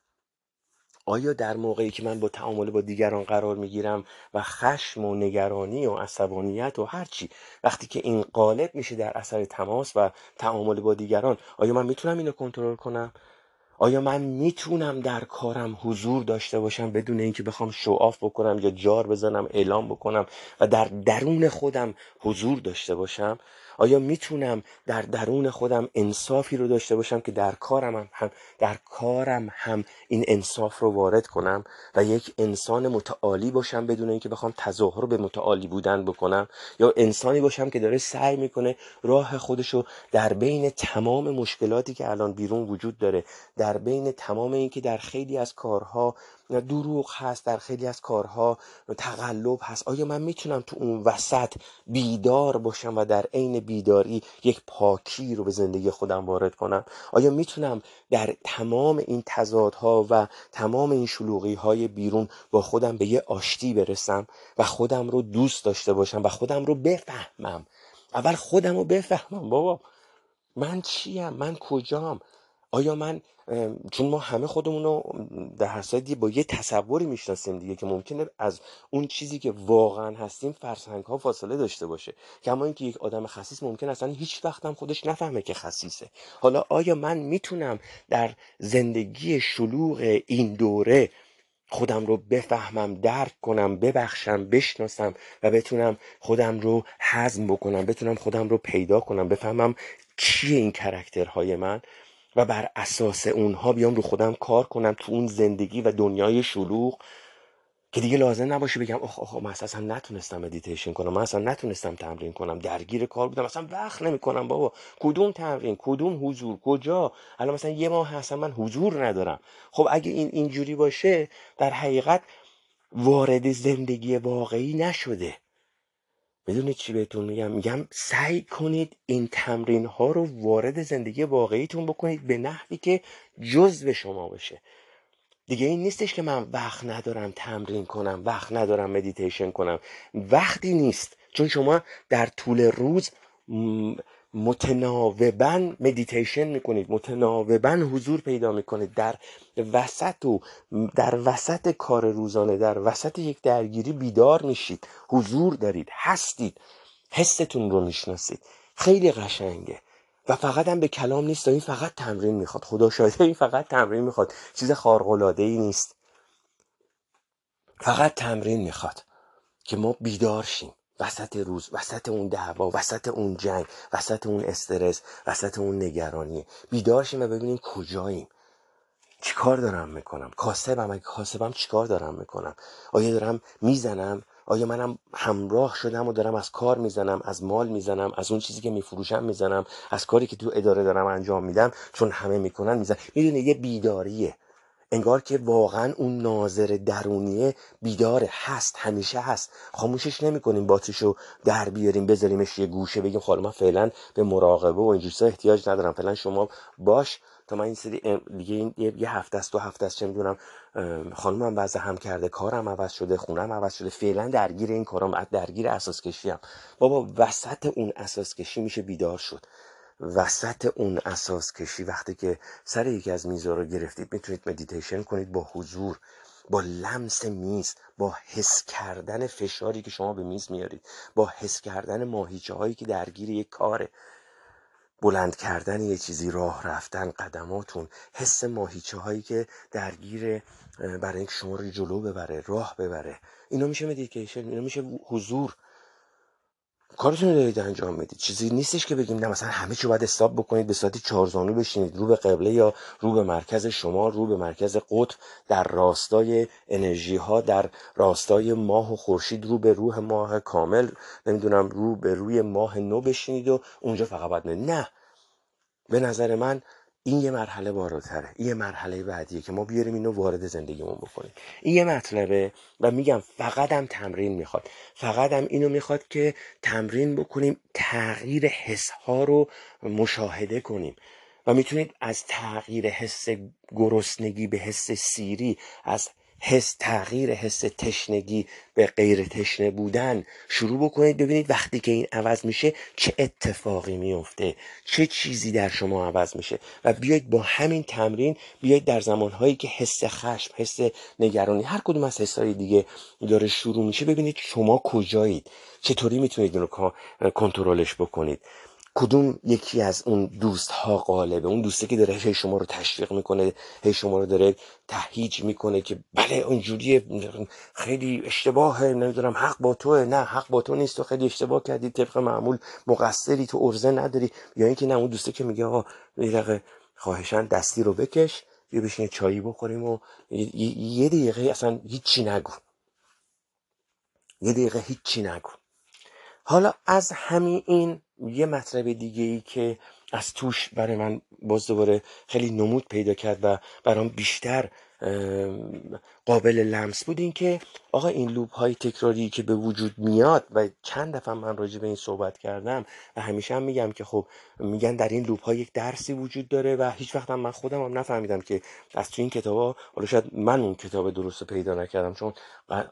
آیا در موقعی که من با تعامل با دیگران قرار می‌گیرم و خشم و نگرانی و عصبانیت و هرچی وقتی که این غالب میشه در اثر تماس و تعامل با دیگران آیا من می‌تونم اینو کنترل کنم؟ آیا من می‌تونم در کارم حضور داشته باشم بدون اینکه بخوام شعاف بکنم یا جار بزنم اعلام بکنم و در درون خودم حضور داشته باشم؟ آیا می‌تونم در درون خودم انصافی رو داشته باشم که در کارم هم در کارم هم این انصاف رو وارد کنم و یک انسان متعالی باشم بدون اینکه بخوام تظاهر به متعالی بودن بکنم؟ یا انسانی باشم که داره سعی می‌کنه راه خودشو در بین تمام مشکلاتی که الان بیرون وجود داره در بین تمام این که در خیلی از کارها دروغ هست در خیلی از کارها تقلب هست. آیا من می‌تونم تو اون وسط بیدار باشم و در عین بیداری یک پاکی رو به زندگی خودم وارد کنم؟ آیا می‌تونم در تمام این تضادها و تمام این شلوغی های بیرون با خودم به یه آشتی برسم و خودم رو دوست داشته باشم و خودم رو بفهمم؟ اول خودم رو بفهمم بابا. من چیم؟ من کجام؟ آیا من چون ما همه خودمون رو در هر با یه تصوری می‌شناسیم دیگه که ممکنه از اون چیزی که واقعا هستیم فرسنگ ها فاصله داشته باشه. کما اینکه یک آدم خصیص ممکن اصلا هیچ وقت هم خودش نفهمه که خصیصه. حالا آیا من می‌تونم در زندگی شلوغ این دوره خودم رو بفهمم درک کنم ببخشم بشناسم و بتونم خودم رو حزم بکنم بتونم خودم رو پیدا کنم بفهمم کیه این کرکترهای من؟ و بر اساس اونها بیام رو خودم کار کنم تو اون زندگی و دنیای شلوغ که دیگه لازم نباشه بگم اخ اخ من اصلا نتونستم مدیتیشن کنم من اصلا نتونستم تمرین کنم درگیر کار بودم اصلا وقت نمی‌کنم بابا. کدوم تمرین؟ کدوم حضور؟ کجا؟ الان مثلا یه ماه اصلا من حضور ندارم. خب اگه این اینجوری باشه در حقیقت وارد زندگی واقعی نشده. می‌دونید چی بهتون میگم؟ میگم سعی کنید این تمرین ها رو وارد زندگی واقعیتون بکنید به نحوی که جزو شما بشه. دیگه این نیستش که من وقت ندارم تمرین کنم وقت ندارم مدیتیشن کنم. وقتی نیست. چون شما در طول روز متناوبا مدیتیشن می‌کنید متناوبا حضور پیدا می‌کنید. در وسط و در وسط کار روزانه در وسط یک درگیری بیدار میشید حضور دارید هستید حستون رو می‌شناسید. خیلی قشنگه. و فقط هم به کلام نیست این فقط تمرین می‌خواد. خدا شاهده این فقط تمرین می‌خواد. چیز خارق ای نیست. فقط تمرین می‌خواد که ما بیدار شیم. وسط روز وسط اون دعوا وسط اون جنگ وسط اون استرس وسط اون نگرانی. بیدار شیم و ببینیم کجاییم. چیکار دارم می‌کنم؟ کاسبم اگه کاسبم چیکار دارم می‌کنم؟ آیا دارم می‌زنم؟ آیا منم همراه شدم و دارم از کار می‌زنم از مال می‌زنم از اون چیزی که میفروشم می‌زنم از کاری که تو اداره دارم انجام میدم؟ چون همه می‌کنن می‌زنم می‌دونه یه بیداریه. انگار که واقعا اون ناظر درونیه بیداره هست همیشه هست. خاموشش نمی‌کنیم باتیشو در بیاریم بذاریمش یه گوشه بگیم خاله من فعلا به مراقبه و اینجوری احتیاج ندارم. فعلا شما باش. تا من این سری دیگه این یه هفته است دو هفته است چه می‌دونم خانمم وضع هم کرده کارم عوض شده خونم عوض شده. فعلا درگیر این کارم درگیر اساس کشی هم بابا وسط اون اساس کشی میشه بیدار شد. وسط اون اساس کشی. وقتی که سر یکی از میزا رو گرفتید می‌تونید مدیتیشن کنید با حضور با لمس میز با حس کردن فشاری که شما به میز میارید با حس کردن ماهیچه هایی که درگیر یک کاره. بلند کردن یه چیزی راه رفتن قدماتون حس ماهیچه هایی که درگیر برای اینکه شما رو جلو ببره راه ببره. اینا میشه مدیتیشن اینا میشه حضور. کارتون دارید انجام می‌دید. چیزی نیستش که بگیم نه مثلا همه چی باید استاب بکنید به ساعت چهارزانو بشینید. رو به قبله یا رو به مرکز شما رو به مرکز قطب در راستای انرژی ها در راستای ماه و خورشید رو به روح ماه کامل نمی‌دونم رو به روی ماه نو بشینید و اونجا فقط باید نه. به نظر من این یه مرحله بالاتره. یه مرحله بعدیه که ما بیاریم اینو وارد زندگیمون بکنیم. این یه مطلبه و میگم فقط هم تمرین می‌خواد. فقط هم اینو می‌خواد که تمرین بکنیم تغییر حس ها رو مشاهده کنیم. و می‌تونید از تغییر حس گرسنگی به حس سیری از حس تغییر حس تشنگی به غیر تشنه بودن. شروع بکنید ببینید وقتی که این عوض میشه چه اتفاقی میفته چه چیزی در شما عوض میشه و بیاید با همین تمرین بیاید در زمانهایی که حس خشم حس نگرانی هر کدوم از حسهای دیگه داره شروع میشه. ببینید شما کجایید. چطوری می‌تونید این رو کنترلش بکنید. کدوم یکی از اون دوست ها غالبه؟ اون دوسته که داره هی شما رو تشویق می‌کنه هی شما رو داره تهیج می‌کنه که بله اونجوری خیلی اشتباهه نمی‌دونم حق با توه. نه حق با تو نیست تو خیلی اشتباه کردی طبق معمول مقصری تو ارزه نداری. یا اینکه نه اون دوسته که میگه آقا یه دقیقه خواهشان دستی رو بکش بیا بشین چایی بخوریم و یه دقیقه اصلا هیچی نگو. یه دقیقه هیچی نگو. حالا از همین این یه مطلب دیگه ای که از توش برای من باز دوباره خیلی نمود پیدا کرد و برام بیشتر قابل لمس بود این که آقا این لوپ های تکراری که به وجود میاد و چند دفعه من راجع به این صحبت کردم و همیشه هم میگم که خب میگن در این لوپ ها یک درسی وجود داره و هیچ وقت هم من خودم هم نفهمیدم که از تو این کتاب ها حالا شاید من اون کتاب درست پیدا نکردم چون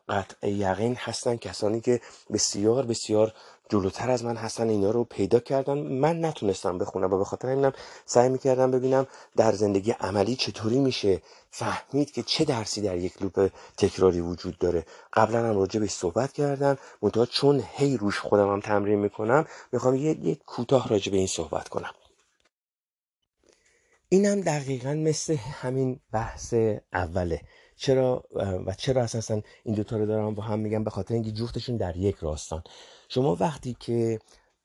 قطع یقین هستن کسانی که بسیار بسیار جلوتر از من هستن اینا رو پیدا کردن. من نتونستم بخونم و به خاطر همینم سعی می‌کردم ببینم در زندگی عملی چطوری میشه فهمید که چه درسی در یک لوپ تکراری وجود داره. قبلا هم راجع بهش صحبت کردم منتها چون هی روش خودم هم تمرین می‌کنم می‌خوام یه, یه کوتاه راجع به این صحبت کنم. اینم دقیقا مثل همین بحث اوله. چرا و چرا اساسا این دوتا رو دارم با هم میگم به خاطر اینکه جفتشون در یک راستان. شما وقتی که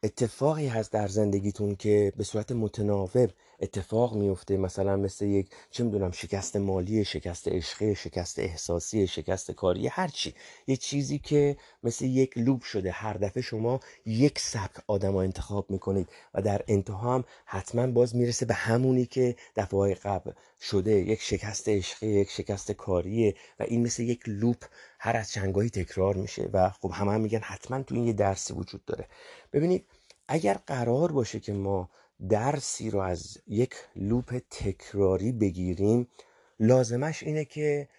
اتفاقی هست در زندگیتون که به صورت متناوب اتفاق میفته. مثلا مثل یک چه می‌دونم شکست مالی شکست عشقی شکست احساسی شکست کاری هر چی. یه چیزی که مثل یک لوب شده. هر دفعه شما یک سبک آدم ها انتخاب می‌کنید و در انتها هم حتما باز می‌رسه به همونی که دفعه قبل شده. یک شکست عشقی یک شکست کاریه و این مثل یک لوپ هر از چنگاهی تکرار میشه و خب همه هم میگن حتما تو این یه درسی وجود داره. ببینید اگر قرار باشه که ما درسی رو از یک لوپ تکراری بگیریم. لازمش اینه که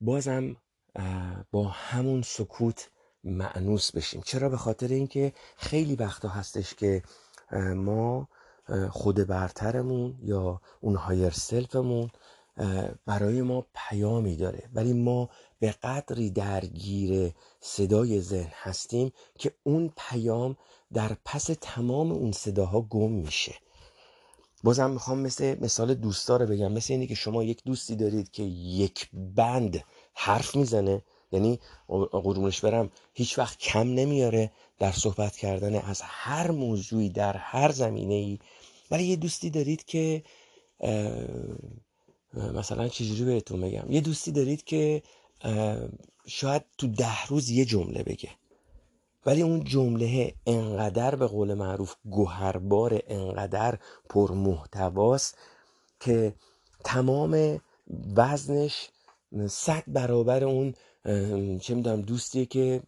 بازم با همون سکوت معنوس بشیم. چرا؟ به خاطر اینکه خیلی وقتا هستش که ما خود برترمون یا اون هایر سلفمون برای ما پیامی داره. ولی ما به قدری درگیر صدای ذهن هستیم که اون پیام در پس تمام اون صداها گم میشه. بازم می‌خوام مثل مثال دوستا رو بگم مثل اینی که شما یک دوستی دارید که یک بند حرف می‌زنه یعنی قرونش برم هیچ وقت کم نمیاره در صحبت کردن از هر موضوعی در هر زمینه ای ولی یه دوستی دارید که مثلا چجوری بهتون بگم؟ یه دوستی دارید که شاید تو ده روز یه جمله بگه. ولی اون جمله انقدر به قول معروف گوهربار انقدر پرمحتواست که تمام وزنش صد برابر اون چه می‌دونم دوستیه که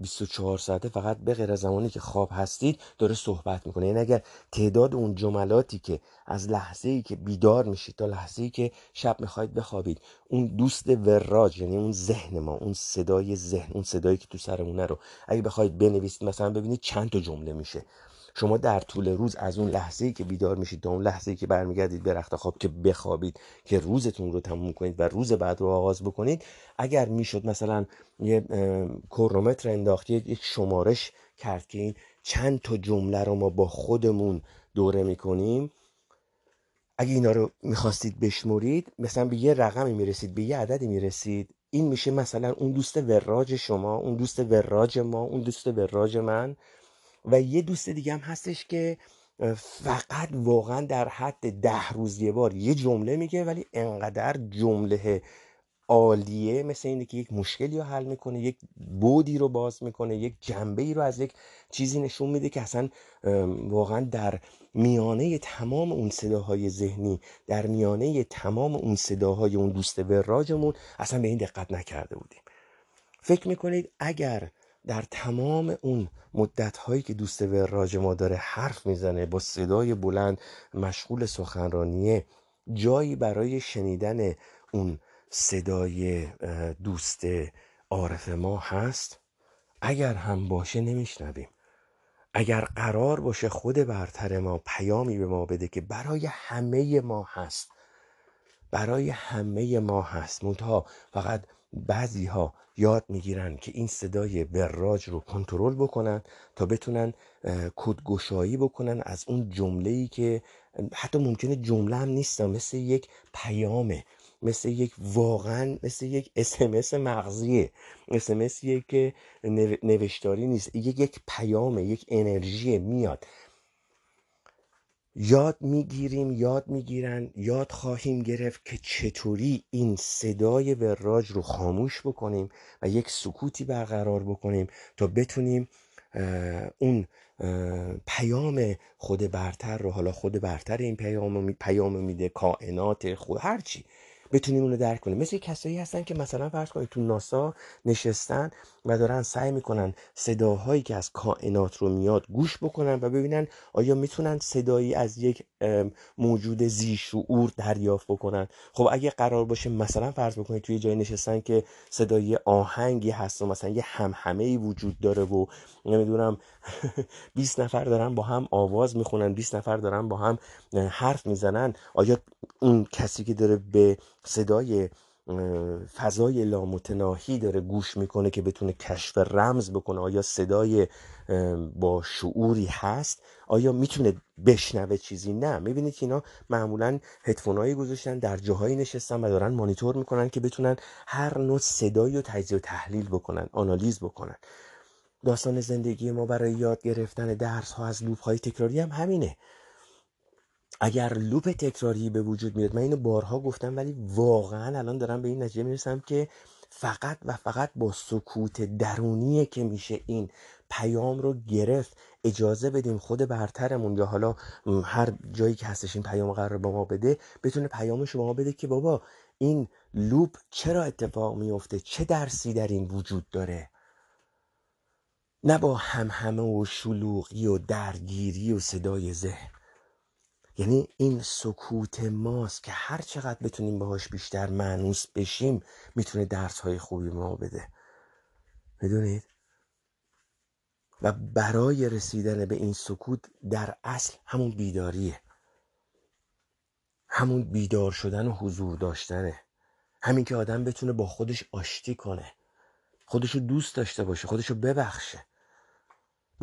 24 ساعته فقط به غیر زمانی که خواب هستید داره صحبت می‌کنه. یعنی اگر تعداد اون جملاتی که از لحظه ای که بیدار میشید تا لحظه ای که شب می‌خواید بخوابید اون دوست وراج یعنی اون ذهن ما اون صدای ذهن اون صدایی که تو سرمونه رو اگه بخواید بنویسید مثلا ببینید چند تا جمله میشه. شما در طول روز از اون لحظه ای که بیدار میشید تا اون لحظه ای که برمیگردید به رخت خواب که بخوابید که روزتون رو تموم کنید و روز بعد رو آغاز بکنید اگر می‌شد مثلا یه کرونومتر انداختید یک شمارش کرد که این چند تا جمله رو ما با خودمون دوره می‌کنیم اگه اینا رو می‌خواستید بشمرید مثلا به یه رقمی می‌رسید به یه عددی می‌رسید این میشه مثلا اون دوست وراج شما اون دوست وراج ما اون دوست وراج من. و یه دوست دیگه هم هستش که فقط واقعا در حد ده روز یه بار یه جمله میگه ولی انقدر جمله عالیه مثل اینه که یک مشکلی رو حل می‌کنه یک بودی رو باز می‌کنه یک جنبه ای رو از یک چیزی نشون میده که اصلا واقعا در میانه تمام اون صداهای ذهنی در میانه تمام اون صداهای اون دوست وراجمون اصلا به این دقت نکرده بودیم. فکر می‌کنید اگر در تمام اون مدت هایی که دوست وراج ما داره حرف می‌زنه با صدای بلند مشغول سخنرانیه جایی برای شنیدن اون صدای دوست عارف ما هست اگر هم باشه نمیشنویم. اگر قرار باشه خود برتر ما پیامی به ما بده که برای همه ما هست. برای همه ما هست. منتها فقط بعضی ها یاد می‌گیرن که این صدای براج رو کنترل بکنن تا بتونن کدگشایی بکنن از اون جمله ای که حتی ممکنه جمله هم نیست مثل یک پیامه مثل یک واقعا مثل یک اسمس مغزیه اسمس که نوشتاری نیست یک یک پیامه یک انرژی میاد. یاد می‌گیریم یاد می‌گیرن یاد خواهیم گرفت که چطوری این صدای وراج رو خاموش بکنیم و یک سکوتی برقرار بکنیم تا بتونیم اون پیام خود برتر رو حالا خود برتر این پیام میده کائنات خود هرچی بتونیم اونو درک کنیم. مثل کسایی هستن که مثلا فرض کنید تو ناسا نشستن و دارن سعی می‌کنن صداهایی که از کائنات رو میاد گوش بکنن و ببینن آیا می‌تونن صدایی از یک موجود زیشعور دریافت بکنن. خب اگه قرار باشه مثلا فرض بکنید توی جای نشستن که صدای آهنگی هست و مثلا یه همهمه ای وجود داره و نمی‌دونم 20 نفر دارن با هم آواز می‌خونن 20 نفر دارن با هم حرف می‌زنن. آیا اون کسی که داره به صدای فضای لامتناهی داره گوش می‌کنه که بتونه کشف رمز بکنه؟ آیا صدای با شعوری هست؟ آیا می‌تونه بشنوه چیزی؟ نه. می‌بینید که اینا معمولا هدفونایی گذاشتن در جاهایی نشستن و دارن مانیتور می‌کنن که بتونن هر نوع صدایی رو تجزیه و تحلیل بکنن آنالیز بکنن. داستان زندگی ما برای یاد گرفتن درس ها از لوپ های تکراری هم همینه. اگر لوپ تکراری به وجود میاد من اینو بارها گفتم ولی واقعا الان دارم به این نتیجه می‌رسم که فقط و فقط با سکوت درونیه که میشه این پیام رو گرفت اجازه بدیم خود برترمون یا حالا هر جایی که هستش این پیام قرار با ما بده بتونه پیامش رو ما بده که بابا این لوپ چرا اتفاق میفته چه درسی در این وجود داره؟ نه با همهمه و شلوغی و درگیری و صدای ذهن. یعنی این سکوت ماست که هر چقدر بتونیم باهاش بیشتر معنوس بشیم می‌تونه درس های خوبی ما بده. می‌دونید؟ و برای رسیدن به این سکوت در اصل همون بیداریه. همون بیدار شدن و حضور داشتنه. همین که آدم بتونه با خودش آشتی کنه. خودشو دوست داشته باشه خودشو ببخشه.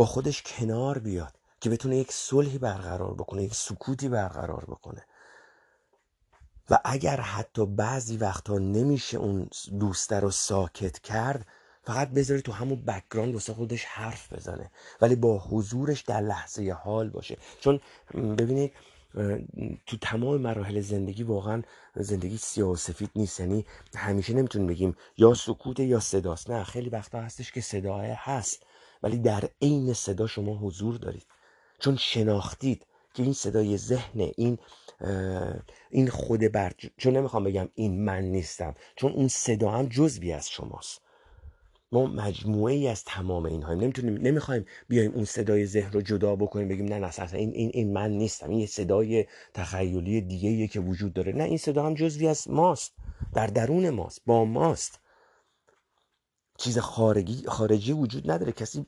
با خودش کنار بیاد که بتونه یک صلحی برقرار بکنه یک سکوتی برقرار بکنه. و اگر حتی بعضی وقتا نمیشه اون دوسته رو ساکت کرد فقط بذاره تو همون background واسه خودش حرف بزنه. ولی با حضورش در لحظه حال باشه. چون ببینید تو تمام مراحل زندگی واقعا زندگی سیاه سفید نیست. یعنی همیشه نمی‌تونیم بگیم یا سکوت یا صداست. نه خیلی وقتا هستش که صداه هست. ولی در عین صدا شما حضور دارید. چون شناختید که این صدای ذهن این این خود بر چون نمی‌خوام بگم این من نیستم چون اون صدا هم جزوی از شماست. ما مجموعه ای از تمام اینها نمی‌تونیم نمی‌خوایم بیایم اون صدای ذهن رو جدا بکنیم بگیم نه نه این این این من نیستم. این یه صدای تخیلی دیگه که وجود داره. نه این صدا هم جزوی از ماست. در درون ماست. با ماست. چیز خارجی خارجی وجود نداره. کسی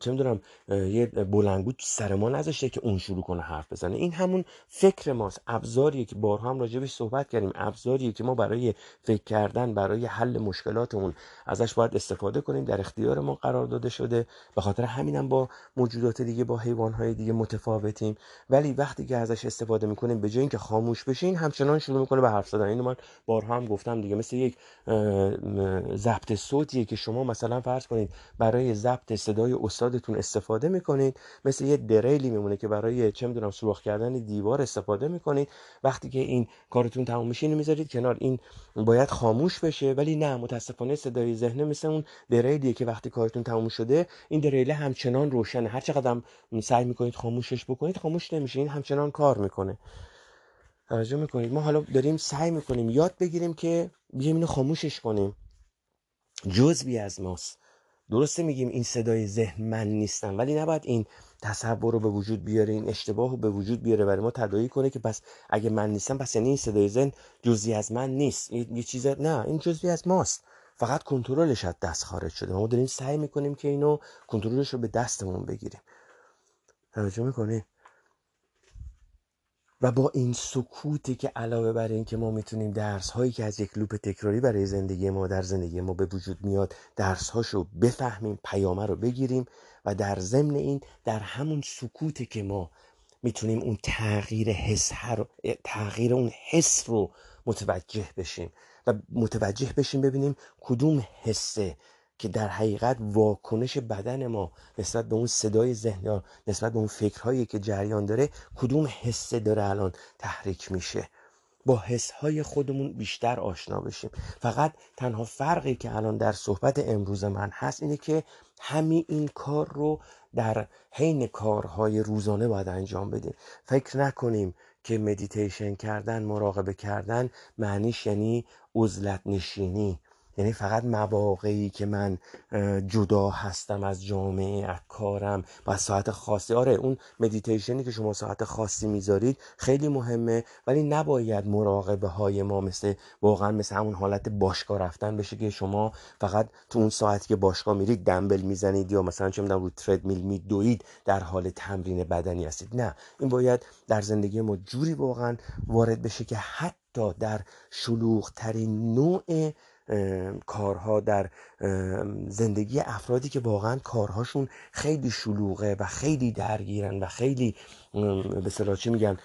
چه می‌دونم یه بلنگو سر ما نذاشته که اون شروع کنه حرف بزنه. این همون فکر ماست. ابزاریه که بارها هم راجبش صحبت کردیم. ابزاریه که ما برای فکر کردن برای حل مشکلاتمون ازش باید استفاده کنیم. در اختیار ما قرار داده شده. به خاطر همینم با موجودات دیگه با حیوانهای دیگه متفاوتیم. ولی وقتی که ازش استفاده می‌کنیم به جای اینکه خاموش بشین همچنان شروع می‌کنه به حرف زدن. اینو من بارها هم گفتم دیگه. مثل یک ضبط صوتی که شما مثلا فرض کنید برای ضبط صدای استادتون استفاده می‌کنید مثل یه دریلی میمونه که برای چه می‌دونم سوراخ کردن دیوار استفاده می‌کنید. وقتی که این کارتون تموم میشه اینو می‌ذارید کنار. این باید خاموش بشه ولی نه متاسفانه صدای ذهنه مثل اون دریلیه که وقتی کارتون تموم شده این دریله همچنان روشنه. هر چقدر هم سعی می‌کنید خاموشش بکنید خاموش نمیشه. این همچنان کار می‌کنه. توجه می‌کنید. ما حالا داریم سعی می‌کنیم یاد بگیریم که بیایم اینو خاموشش کنیم. جزوی از ماست. درسته میگیم این صدای ذهن من نیستم ولی نباید این تصور رو به وجود بیاره این اشتباه رو به وجود بیاره برای ما تدایی کنه که پس اگه من نیستم پس یعنی این صدای ذهن جزوی از من نیست. یه چیز نه این جزوی از ماست. فقط کنترلش از دست خارج شده. ما داریم سعی می‌کنیم که اینو کنترلش رو به دستمون بگیریم. توجه می‌کنیم و با این سکوتی که علاوه بر این که ما می‌تونیم درس هایی که از یک لوپ تکراری برای زندگی ما در زندگی ما به وجود میاد درس هاشو بفهمیم پیامه رو بگیریم و در ضمن این در همون سکوتی که ما می‌تونیم اون تغییر حس تغییر اون حس رو متوجه بشیم و متوجه بشیم ببینیم کدوم حسه که در حقیقت واکنش بدن ما نسبت به اون صدای ذهن نسبت به اون فکرهایی که جریان داره کدوم حسه داره الان تحریک میشه؟ با حسهای خودمون بیشتر آشنا بشیم. فقط تنها فرقی که الان در صحبت امروز من هست اینه که همین این کار رو در حین کارهای روزانه باید انجام بدیم. فکر نکنیم که مدیتیشن کردن مراقبه کردن معنیش یعنی عزلت نشینی. یعنی فقط مواقعی که من جدا هستم از جامعه از کارم و ساعت خاصی. آره اون مدیتیشنی که شما ساعت خاصی می‌ذارید خیلی مهمه ولی نباید مراقبه های ما مثل واقعا مثل همون حالت باشگاه رفتن بشه که شما فقط تو اون ساعتی که باشگاه میرید دنبل می‌زنید یا مثلا چه می‌دونم رو تردمیل میدوید در حال تمرین بدنی هستید. نه این باید در زندگی ما جوری واقعا وارد بشه که حتی در شلوغ ترین نوع کارها در زندگی افرادی که واقعا کارهاشون خیلی شلوغه و خیلی درگیرن و خیلی به صلاح میگن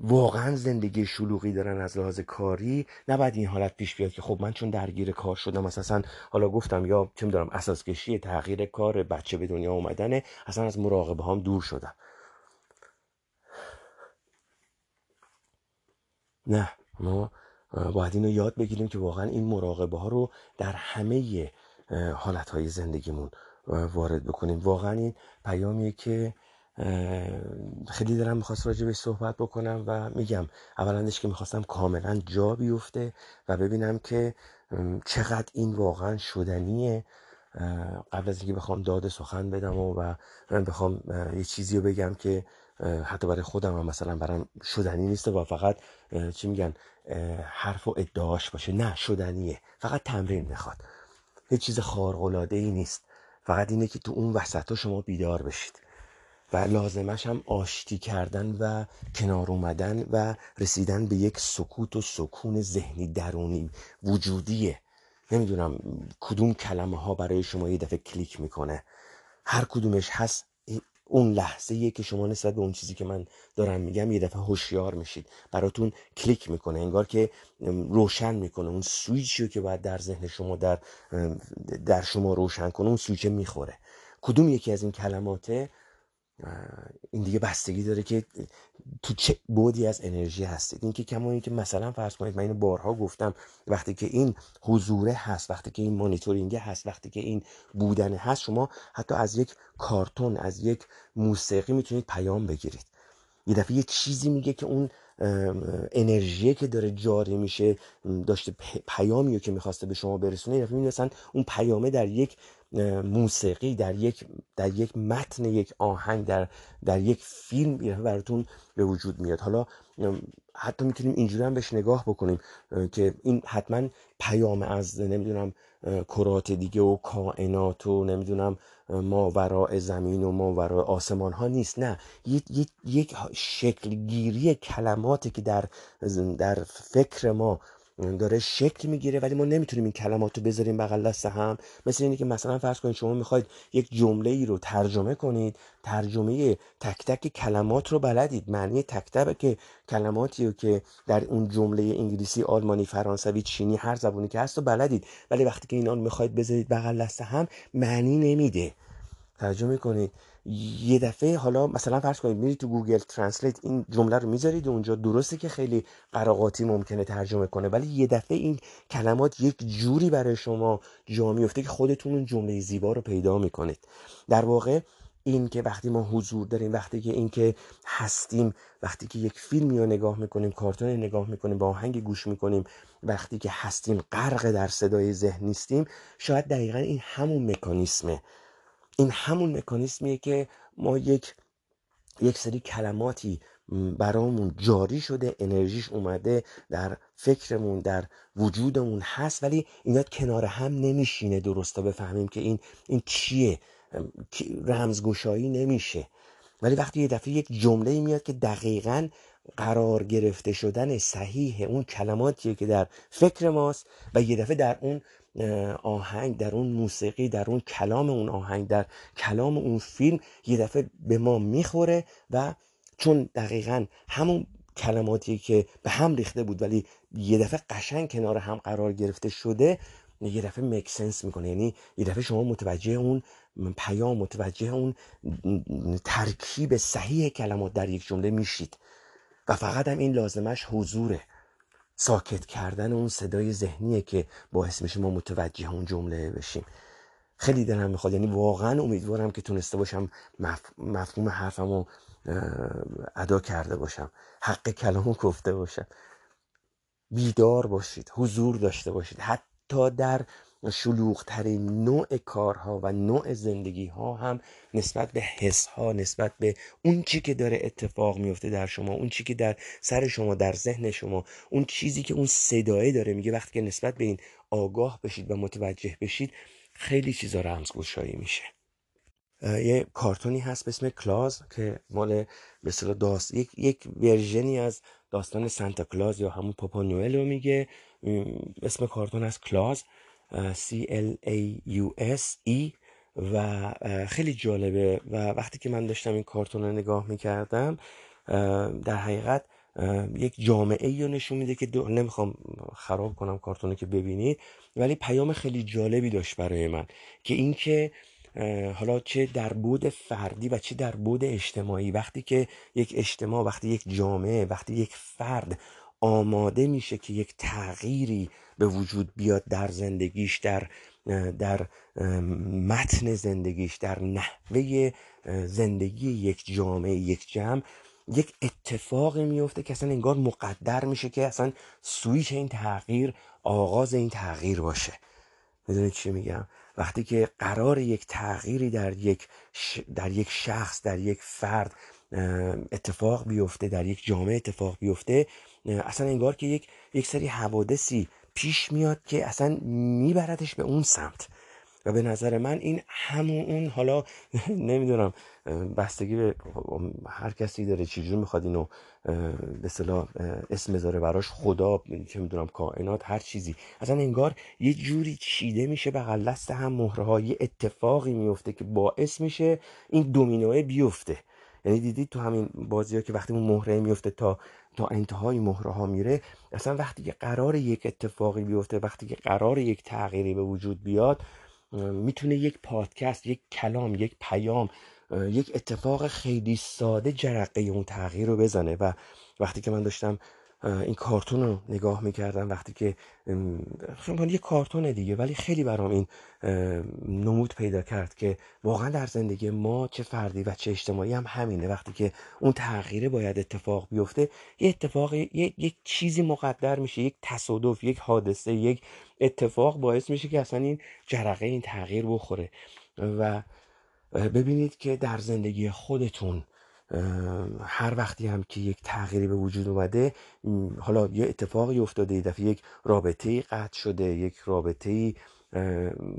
واقعا زندگی شلوغی دارن از لحاظ کاری نباید این حالت پیش بیاد که خب من چون درگیر کار شدم اساسا حالا گفتم یا چه می‌دونم اساس کشی تغییر کار بچه به دنیا اومدنه اصلا از مراقبه هم دور شدم. نه ما باید اینو یاد بگیریم که واقعا این مراقبه ها رو در همه حالت های زندگیمون وارد بکنیم. واقعا این پیامیه که خیلی دارم می‌خواست راجع به صحبت بکنم و میگم. اولندش که می‌خواستم کاملا جا بیفته و ببینم که چقدر این واقعا شدنیه. قبل از اینکه بخوام داد سخن بدم و, و بخوام یه چیزی رو بگم که حتی برای خودم هم مثلا برام شدنی نیست و فقط چی میگن حرف و ادعاش باشه. نه شدنیه. فقط تمرین می‌خواد. یه چیز خارق ای نیست. فقط اینه که تو اون وسط شما بیدار بشید. و لازمش هم آشتی کردن و کنار اومدن و رسیدن به یک سکوت و سکون ذهنی درونی. وجودیه. نمی‌دونم کدوم کلمه ها برای شما یه دفعه کلیک می‌کنه. هر کدومش هست اون لحظه که شما نسبت به اون چیزی که من دارم میگم یه دفعه هوشیار میشید. براتون کلیک می‌کنه انگار که روشن می‌کنه. اون سویچی که باید در ذهن شما در در شما روشن کنه اون سویچ می‌خوره. کدوم یکی از این کلماته این دیگه بستگی داره که تو چه بودی از انرژی هستید. این که کما که مثلا فرض کنید من اینو بارها گفتم وقتی که این حضوره هست وقتی که این مانیتورینگ هست وقتی که این بودن هست شما حتی از یک کارتون از یک موسیقی می‌تونید پیام بگیرید. یه دفعه یه چیزی میگه که اون انرژی که داره جاری میشه داشته پیامی که می‌خواسته به شما برسونه یه دفعه اون پیامه در یک موسیقی در یک در یک متن یک آهنگ در در یک فیلم براتون به وجود میاد. حالا حتی می‌تونیم اینجوری هم بهش نگاه بکنیم که این حتما پیام از نمی‌دونم کرات دیگه و کائنات و نمی‌دونم ما وراء زمین و ما وراء آسمان ها نیست. نه یک, یک شکل گیری کلماتی که در در فکر ما داره شکل می‌گیره ولی ما نمی‌تونیم این کلمات رو بذاریم بغل دست هم. مثل اینه که مثلا فرض کنید شما می‌خواید یک جمله ای رو ترجمه کنید ترجمه تک تک کلمات رو بلدید. معنی تک تک که کلماتی رو که در اون جمله انگلیسی آلمانی فرانسوی چینی هر زبونی که هست رو بلدید. ولی وقتی که اینا رو می‌خواید بذارید بغل دست هم معنی نمیده. ترجمه کنید. یه دفعه حالا مثلا فرض کنید میرید تو Google Translate این جمله رو می‌ذارید اونجا درسته که خیلی قر و قاتی ممکنه ترجمه کنه ولی یه دفعه این کلمات یک جوری برای شما جا میفته که خودتون اون جمله زیبا رو پیدا می‌کنید. در واقع این که وقتی ما حضور داریم وقتی که این که هستیم وقتی که یک فیلمی رو نگاه می‌کنیم کارتون نگاه می‌کنیم با آهنگ گوش می‌کنیم وقتی که هستیم غرق در صدای ذهن نیستیم شاید دقیقا این همون مکانیسمه. این همون مکانیسمیه که ما یک یک سری کلماتی برامون جاری شده انرژیش اومده در فکرمون در وجودمون هست ولی اینا کنار هم نمیشینه درست تا بفهمیم که این این چیه رمزگشایی نمیشه. ولی وقتی یه دفعه یک جمله میاد که دقیقا قرار گرفته شدن صحیح اون کلماتیه که در فکر ماست و یه دفعه در اون آهنگ در اون موسیقی در اون کلام اون آهنگ در کلام اون فیلم یه دفعه به ما می‌خوره و چون دقیقا همون کلماتی که به هم ریخته بود ولی یه دفعه قشنگ کنار هم قرار گرفته شده یه دفعه مکسنس می‌کنه. یعنی یه دفعه شما متوجه اون پیام متوجه اون ترکیب صحیح کلمات در یک جمله میشید. و فقط هم این لازمش حضوره. ساکت کردن اون صدای ذهنیه که باعث میشه ما متوجه اون جمله بشیم. خیلی دلم می‌خواد یعنی واقعا امیدوارم که تونسته باشم مفهوم حرفم رو ادا کرده باشم حق کلامو گفته باشم. بیدار باشید حضور داشته باشید. حتی در شلوغترین نوع کارها و نوع زندگی ها هم نسبت به حس ها نسبت به اون چی که داره اتفاق میفته در شما اون چی که در سر شما در ذهن شما اون چیزی که اون صدایه داره میگه وقتی که نسبت به این آگاه بشید و متوجه بشید خیلی چیزا رمزگشایی میشه. یه کارتونی هست به اسم کلاز که مال به داست یک یک ورژنی از داستان سانتا کلاز یا همون پاپا نوئل رو میگه. اسم کارتون هست کلاز. C L A U S E و خیلی جالبه و وقتی که من داشتم این کارتون رو نگاه می‌کردم در حقیقت یک جامعه ای رو نشون میده که نمی‌خوام خراب کنم کارتون که ببینید ولی پیام خیلی جالبی داشت برای من که اینکه حالا چه در بود فردی و چه در بود اجتماعی وقتی که یک اجتماع وقتی یک جامعه وقتی یک فرد آماده میشه که یک تغییری به وجود بیاد در زندگیش در در متن زندگیش در نحوه زندگی یک جامعه یک جمع یک اتفاقی میفته که اصلا انگار مقدر میشه که اصلا سویچ این تغییر آغاز این تغییر باشه. می‌دونید چی میگم؟ وقتی که قرار یک تغییری در یک در یک شخص در یک فرد اتفاق بیفته در یک جامعه اتفاق بیفته اصلا انگار که یک یک سری حوادثی پیش میاد که اصلا میبردش به اون سمت. و به نظر من این همون اون حالا نمی‌دونم بستگی به هر کسی داره چجوری می‌خواد اینو به صلاح اسم بذاره براش خدا چه می‌دونم کائنات هر چیزی. اصلا انگار یه جوری چیده میشه به دست هم مهره یه اتفاقی میفته که باعث میشه این دومینوه بیفته. یعنی دیدید تو همین بازی ها که وقتی اون مهره میفته تا تا انتهای مهره ها میره اصلا وقتی که قرار یک اتفاقی بیفته وقتی که قرار یک تغییری به وجود بیاد می‌تونه یک پادکست یک کلام یک پیام یک اتفاق خیلی ساده جرقه اون تغییر رو بزنه. و وقتی که من داشتم این کارتون رو نگاه می‌کردم وقتی که یه کارتون دیگه ولی خیلی برام این نمود پیدا کرد که واقعا در زندگی ما چه فردی و چه اجتماعی هم همینه. وقتی که اون تغییره باید اتفاق بیفته یه اتفاق یک چیزی مقدر میشه یک تصادف یک حادثه یک اتفاق باعث میشه که اصلا این جرقه این تغییر بخوره. و ببینید که در زندگی خودتون هر وقتی هم که یک تغییری به وجود اومده حالا یه اتفاقی افتاده یه دفعه یک رابطه قطع شده یک رابطه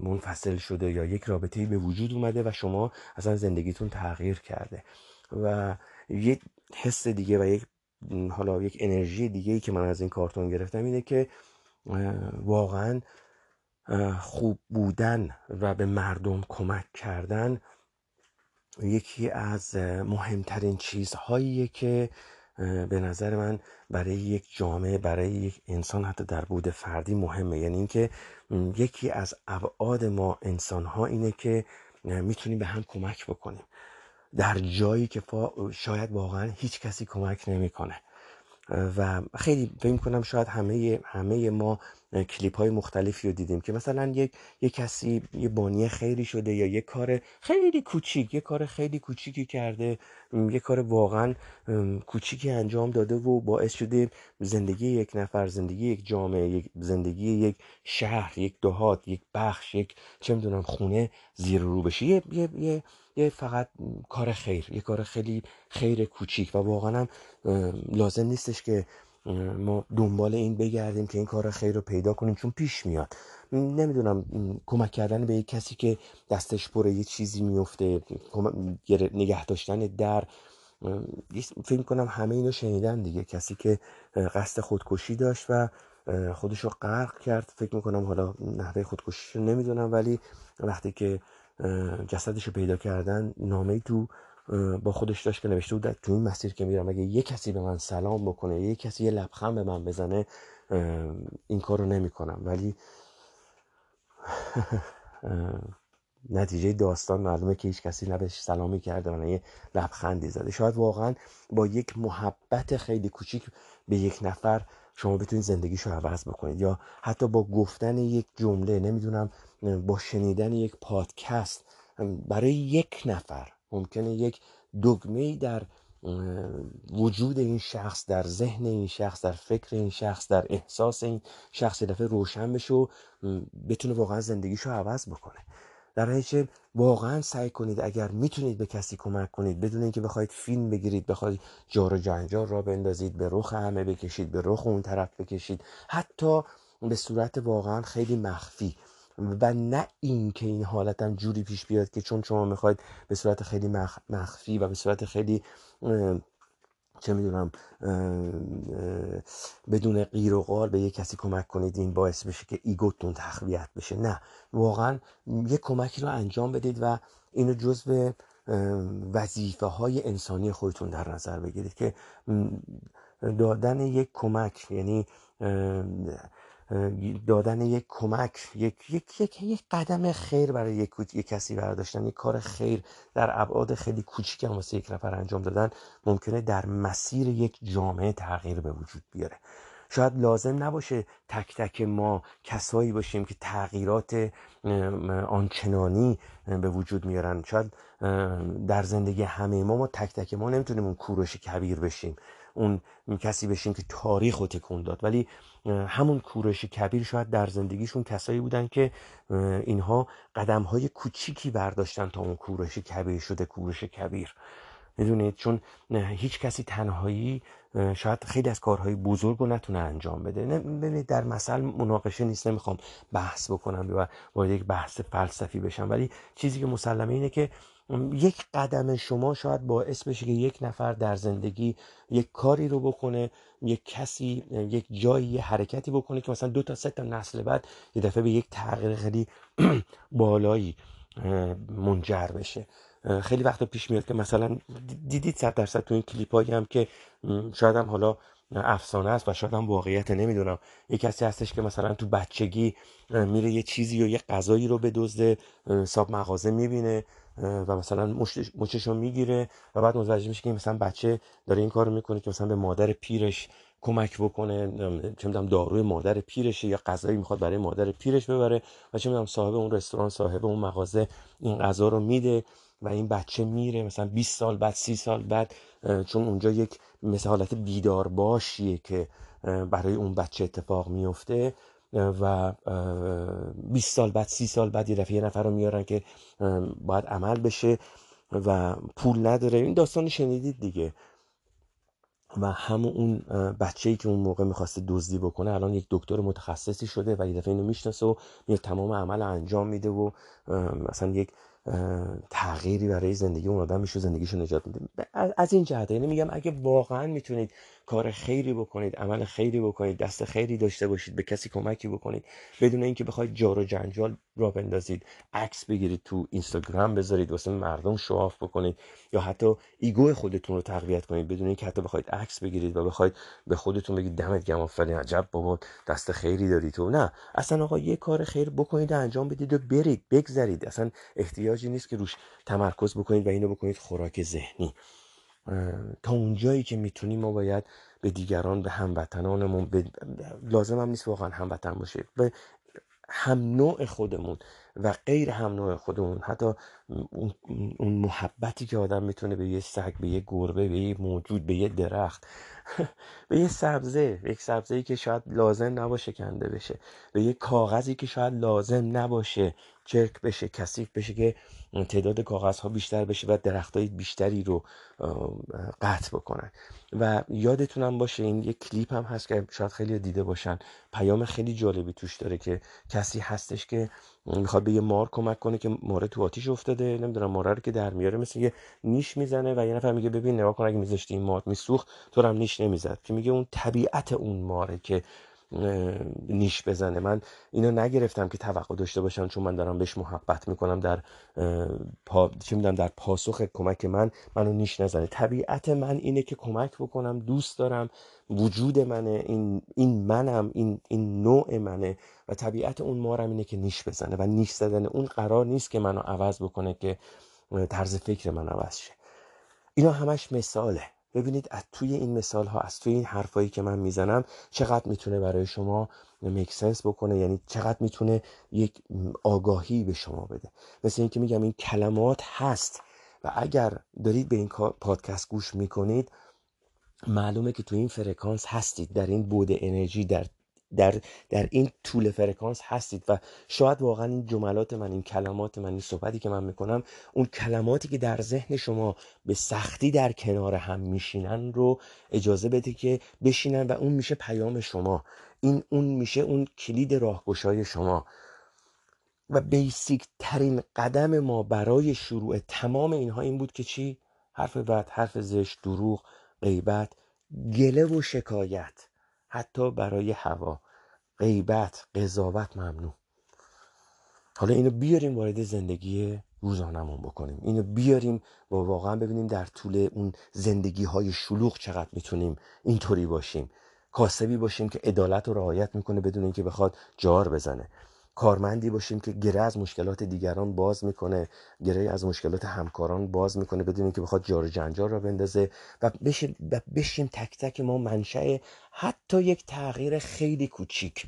منفصل شده یا یک رابطه به وجود اومده و شما اصلا زندگیتون تغییر کرده و یک حس دیگه و یک حالا یک انرژی دیگه که من از این کارتون گرفتم اینه که واقعا خوب بودن و به مردم کمک کردن یکی از مهمترین چیزهاییه که به نظر من برای یک جامعه برای یک انسان حتی در بود فردی مهمه. یعنی اینکه یکی از ابعاد ما انسان ها اینه که می‌تونیم به هم کمک بکنیم. در جایی که شاید واقعا هیچ کسی کمک نمی‌کنه. و خیلی فکر کنم شاید همه همه ما کلیپ های مختلفی رو دیدیم که مثلا یک یک کسی یه بانی خیلی شده یا یه کار خیلی کوچیک یه کار خیلی کوچیکی کرده یه کار واقعا کوچیکی انجام داده و باعث شده زندگی یک نفر زندگی یک جامعه یک زندگی یک شهر یک دهات یک بخش یک چه می‌دونم خونه زیر رو بشه. یه, یه،, یه یه فقط کار خیر یه کار خیلی خیر کوچیک و واقعا هم لازم نیستش که ما دنبال این بگردیم که این کار خیر رو پیدا کنیم چون پیش میاد. نمی‌دونم کمک کردن به یک کسی که دستش پر یه چیزی میفته نگه داشتن در فکر کنم همه اینو شنیدن دیگه. کسی که قصد خودکشی داشت و خودش رو غرق کرد. فکر می‌کنم حالا نحوه خودکشی رو نمی‌دونم ولی وقتی که جسدش رو پیدا کردن نامه تو با خودش داشت که نوشته بود تو این مسیر که میرم اگه یه کسی به من سلام بکنه یه کسی یه لبخند به من بزنه این کار رو نمی‌کنم. ولی نتیجه داستان معلومه که هیچ کسی نبش سلامی کرده و یه لبخندی زده. شاید واقعا با یک محبت خیلی کوچیک به یک نفر شما بتونید زندگیشو عوض بکنید. یا حتی با گفتن یک جمله نمی‌دونم با شنیدن یک پادکست برای یک نفر ممکنه یک دگمه در وجود این شخص در ذهن این شخص در فکر این شخص در احساس این شخص دفعه روشن بشه و بتونه واقعا زندگیشو عوض بکنه. در چه واقعا سعی کنید اگر می‌تونید به کسی کمک کنید بدون اینکه بخواید فیلم بگیرید بخواید جار و را بندازید به رخ همه بکشید به رخ اون طرف بکشید حتی به صورت واقعا خیلی مخفی و نه این که این حالت هم جوری پیش بیاد که چون شما می‌خواید به صورت خیلی مخفی و به صورت خیلی چه می‌دونم بدون غیر و قال به یه کسی کمک کنید این باعث بشه که ایگوتون تقویت بشه. نه واقعا یه کمکی رو انجام بدید و اینو جزو وظیفه های انسانی خودتون در نظر بگیرید که دادن یک کمک یعنی دادن یک کمک یک, یک, یک, یک قدم خیر برای یک, یک کسی برداشتن یک کار خیر در ابعاد خیلی کوچیک هم واسه یک نفر انجام دادن ممکنه در مسیر یک جامعه تغییر به وجود بیاره. شاید لازم نباشه تک تک ما کسایی باشیم که تغییرات آنچنانی به وجود میارن. شاید در زندگی همه ما ما تک تک ما نمی‌تونیم اون کوروش کبیر بشیم اون کسی بشیم که تاریخ رو تکون داد. ولی همون کورش کبیر شاید در زندگیشون کسایی بودن که اینها قدم های کوچیکی برداشتن تا اون کورش کبیر شده کورش کبیر. می‌دونید؟ چون هیچ کسی تنهایی شاید خیلی از کارهای بزرگ رو نتونه انجام بده. ببینید در مثل مناقشه نیست نمی‌خوام بحث بکنم و وارد یک بحث فلسفی بشم ولی چیزی که مسلمه اینه که یک قدم شما شاید باعث بشه که یک نفر در زندگی یک کاری رو بکنه یک کسی یک جایی حرکتی بکنه که مثلا دو تا سه تا نسل بعد یه دفعه به یک تغییر خیلی بالایی منجر بشه. خیلی وقتا پیش میاد که مثلا دیدید صد درصد تو این کلیپ هایی هم که شاید هم حالا افسانه است و شاید هم واقعیت نمی‌دونم. یه کسی هستش که مثلا تو بچگی میره یه چیزی و یه غذایی رو به دزد ساب مغازه می‌بینه. و مثلا مچش رو می‌گیره و بعد متوجه میشه که مثلا بچه داره این کار رو می‌کنه که مثلا به مادر پیرش کمک بکنه چه می‌دونم داروی مادر پیرشه یا غذایی می‌خواد برای مادر پیرش ببره و چه می‌دونم صاحب اون رستوران صاحب اون مغازه این غذا رو میده و این بچه میره مثلا 20 سال بعد 30 سال بعد چون اونجا یک مثل حالت بیدار باشیه که برای اون بچه اتفاق میفته و 20 سال بعد 30 سال بعد یه دفعه یه نفر رو میارن که باید عمل بشه و پول نداره. این داستان شنیدید دیگه. و همون اون بچه ای که اون موقع می‌خواسته دزدی بکنه الان یک دکتر متخصصی شده و یه دفعه اینو می‌شناسه و میاد تمام عمل انجام میده و مثلا یک تغییری برای زندگی اون آدم میشه زندگیشو نجات میده. از این جهت یعنی میگم اگه واقعا می‌تونید کار خیری بکنید عمل خیری بکنید دست خیری داشته باشید به کسی کمکی بکنید بدون اینکه بخواید جار و جنجال را بندازید عکس بگیرید تو اینستاگرام بذارید واسه مردم شواف بکنید یا حتی ایگو خودتون رو تقویت کنید بدون اینکه حتی بخواید عکس بگیرید و بخواید به خودتون بگید دمت گرم آفرین عجب بابا دست خیری داری تو. نه اصلا آقا یه کار خیر بکنید انجام بدید و برید بگذرید. اصلا احتیاجی نیست که روش تمرکز بکنید و اینو بکنید خوراک ذهنی. تا اونجایی که می‌تونیم ما باید به دیگران به هموطنانمون به... لازم هم نیست واقعا هموطن باشه. به هم نوع خودمون و غیر هم نوع خودمون حتی اون محبتی که آدم می‌تونه به یه سگ به یه گربه به یه موجود به یه درخت به یه سبزه یک سبزه ای که شاید لازم نباشه کنده بشه. به یه کاغذی که شاید لازم نباشه چرک بشه کثیف بشه که تعداد کاغذ ها بیشتر بشه و درخت های بیشتری رو قطع بکنن. و یادتونم باشه این یک کلیپ هم هست که شاید خیلی دیده باشن. پیام خیلی جالبی توش داره که کسی هستش که می‌خواد به یه مار کمک کنه که ماره تو آتیش افتاده نمی‌دونم ماره رو که در میاره مثل یه نیش می‌زنه و یه نفر میگه ببین نگاه کن اگه میذاشتی این مار میسوخت تو هم نیش نمی‌زد. که میگه اون طبیعت اون ماره که نیش بزنه. من اینو نگرفتم که توقع داشته باشم چون من دارم بهش محبت می‌کنم در پا... چی می‌دونم در پاسخ کمک من منو نیش نزنه. طبیعت من اینه که کمک بکنم دوست دارم وجود منه این, این منم این, این نوع منه. و طبیعت اون مارم اینه که نیش بزنه. و نیش زدن اون قرار نیست که منو عوض بکنه که طرز فکر من عوض شه. اینا همش مثاله. ببینید از توی این مثال ها از توی این حرفایی که من می‌زنم چقدر می‌تونه برای شما sense بکنه؟ یعنی چقدر می‌تونه یک آگاهی به شما بده؟ مثل اینکه میگم این کلمات هست و اگر دارید به این پادکست گوش می‌کنید معلومه که تو این فرکانس هستید در این بعد انرژی در در, در این طول فرکانس هستید و شاید واقعا این جملات من این کلمات من این صحبتی که من می‌کنم اون کلماتی که در ذهن شما به سختی در کنار هم میشینن رو اجازه بده که بشینن و اون میشه پیام شما. این اون میشه اون کلید راهگشای شما. و بیسیک ترین قدم ما برای شروع تمام اینها این بود که چی؟ حرف بد، حرف زشت، دروغ، غیبت، گله و شکایت. حتی برای هوا. غیبت قضاوت ممنوع. حالا اینو بیاریم وارد زندگی روزانمون بکنیم. اینو بیاریم و واقعا ببینیم در طول اون زندگی های شلوغ چقدر می‌تونیم اینطوری باشیم. کاسبی باشیم که عدالت رو رعایت می‌کنه بدون اینکه بخواد جار بزنه. کارمندی باشیم که گره از مشکلات دیگران باز می‌کنه گره از مشکلات همکاران باز می‌کنه بدون اینکه بخواد جار جنجال را بندازه و بشیم, بشیم تک تک ما منشأ حتی یک تغییر خیلی کوچیک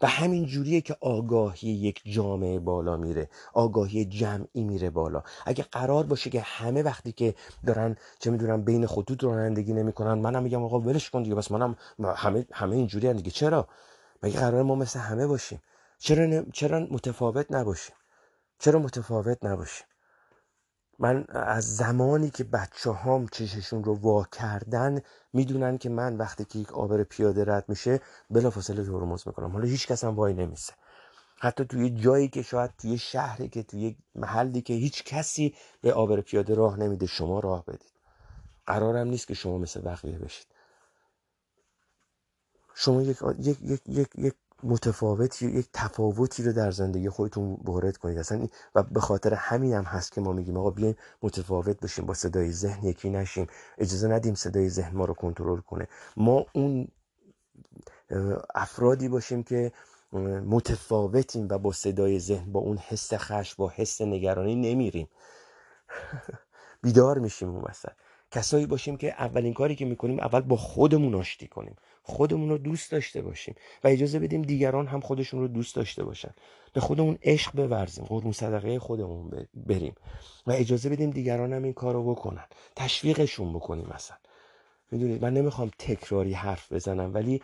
و همین جوریه که آگاهی یک جامعه بالا میره آگاهی جمعی میره بالا. اگه قرار باشه که همه وقتی که دارن چه می‌دونم بین خطوط رانندگی نمی‌کنن منم میگم آقا ولش کن دیگه بس منم همه همه اینجوری دیگه. چرا؟ مگه قرار ما مثل همه باشیم؟ چرا, چرا متفاوت نباشیم؟ چرا متفاوت نباشیم؟ من از زمانی که بچه هام چششون رو وا کردن می‌دونن که من وقتی که یک آبر پیاده رد میشه بلافاصله ترمز می‌کنم. حالا هیچ کس هم وای نمیسه. حتی توی جایی که شاید توی شهری که توی محلی که هیچ کسی به آبر پیاده راه نمیده شما راه بدید. قرارم نیست که شما مثل بقیه بشید. شما یک, یک, یک, یک, یک متفاوتی یک تفاوتی رو در زندگی خودتون وارد کنید. اصلا و به خاطر همین هم هست که ما میگیم آقا بیاین متفاوت بشیم با صدای ذهن یکی نشیم. اجازه ندیم صدای ذهن ما رو کنترل کنه. ما اون افرادی باشیم که متفاوتیم و با صدای ذهن با اون حس خش با حس نگرانی نمیریم. بیدار میشیم اون وسط. کسایی باشیم که اولین کاری که می‌کنیم اول با خودمون آشتی کنیم. خودمون رو دوست داشته باشیم و اجازه بدیم دیگران هم خودشون رو دوست داشته باشن. به خودمون عشق بورزیم قربون صدقه خودمون بریم. و اجازه بدیم دیگران هم این کار رو بکنن. تشویقشون بکنیم مثلا می‌دونید من نمی‌خوام تکراری حرف بزنم ولی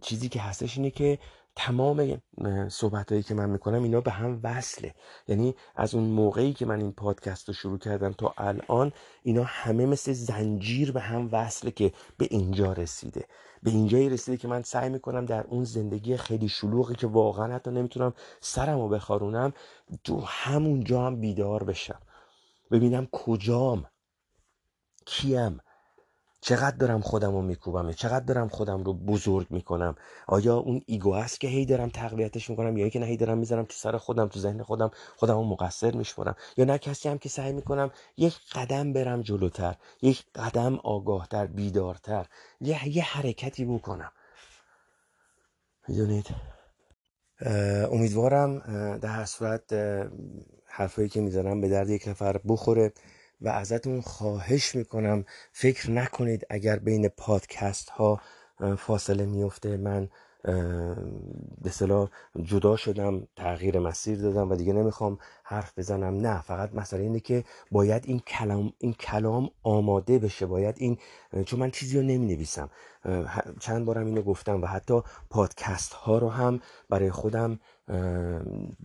چیزی که هستش اینه که تمام صحبت هایی که من می‌کنم اینا به هم وصله. یعنی از اون موقعی که من این پادکست رو شروع کردم تا الان اینا همه مثل زنجیر به هم وصله که به اینجا رسیده. به اینجایی رسیده که من سعی می‌کنم در اون زندگی خیلی شلوغی که واقعا حتی نمی‌تونم سرم رو بخارونم تو همون جا هم بیدار بشم. ببینم کجام کیم. چقدر دارم خودم رو میکوبم چقدر دارم خودم رو بزرگ می‌کنم؟ آیا اون ایگو هست که هی دارم تقویتش می‌کنم یا اینکه نه هی دارم می‌زنم تو سر خودم تو ذهن خودم خودم رو مقصر میشمارم؟ یا نه کسی هم که سعی می‌کنم یک قدم برم جلوتر یک قدم آگاهتر بیدارتر یه, یه حرکتی بکنم. می‌دونید؟ امیدوارم در صورت حرفایی که می‌زنم به درد یک نفر بخوره. و ازتون خواهش می‌کنم فکر نکنید اگر بین پادکست ها فاصله میفته من به صلاح جدا شدم تغییر مسیر دادم و دیگه نمی‌خوام حرف بزنم. نه فقط مسئله اینه که باید این کلام این کلام آماده بشه باید این چون من چیزی رو نمی نویسم چند بارم اینو گفتم و حتی پادکست ها رو هم برای خودم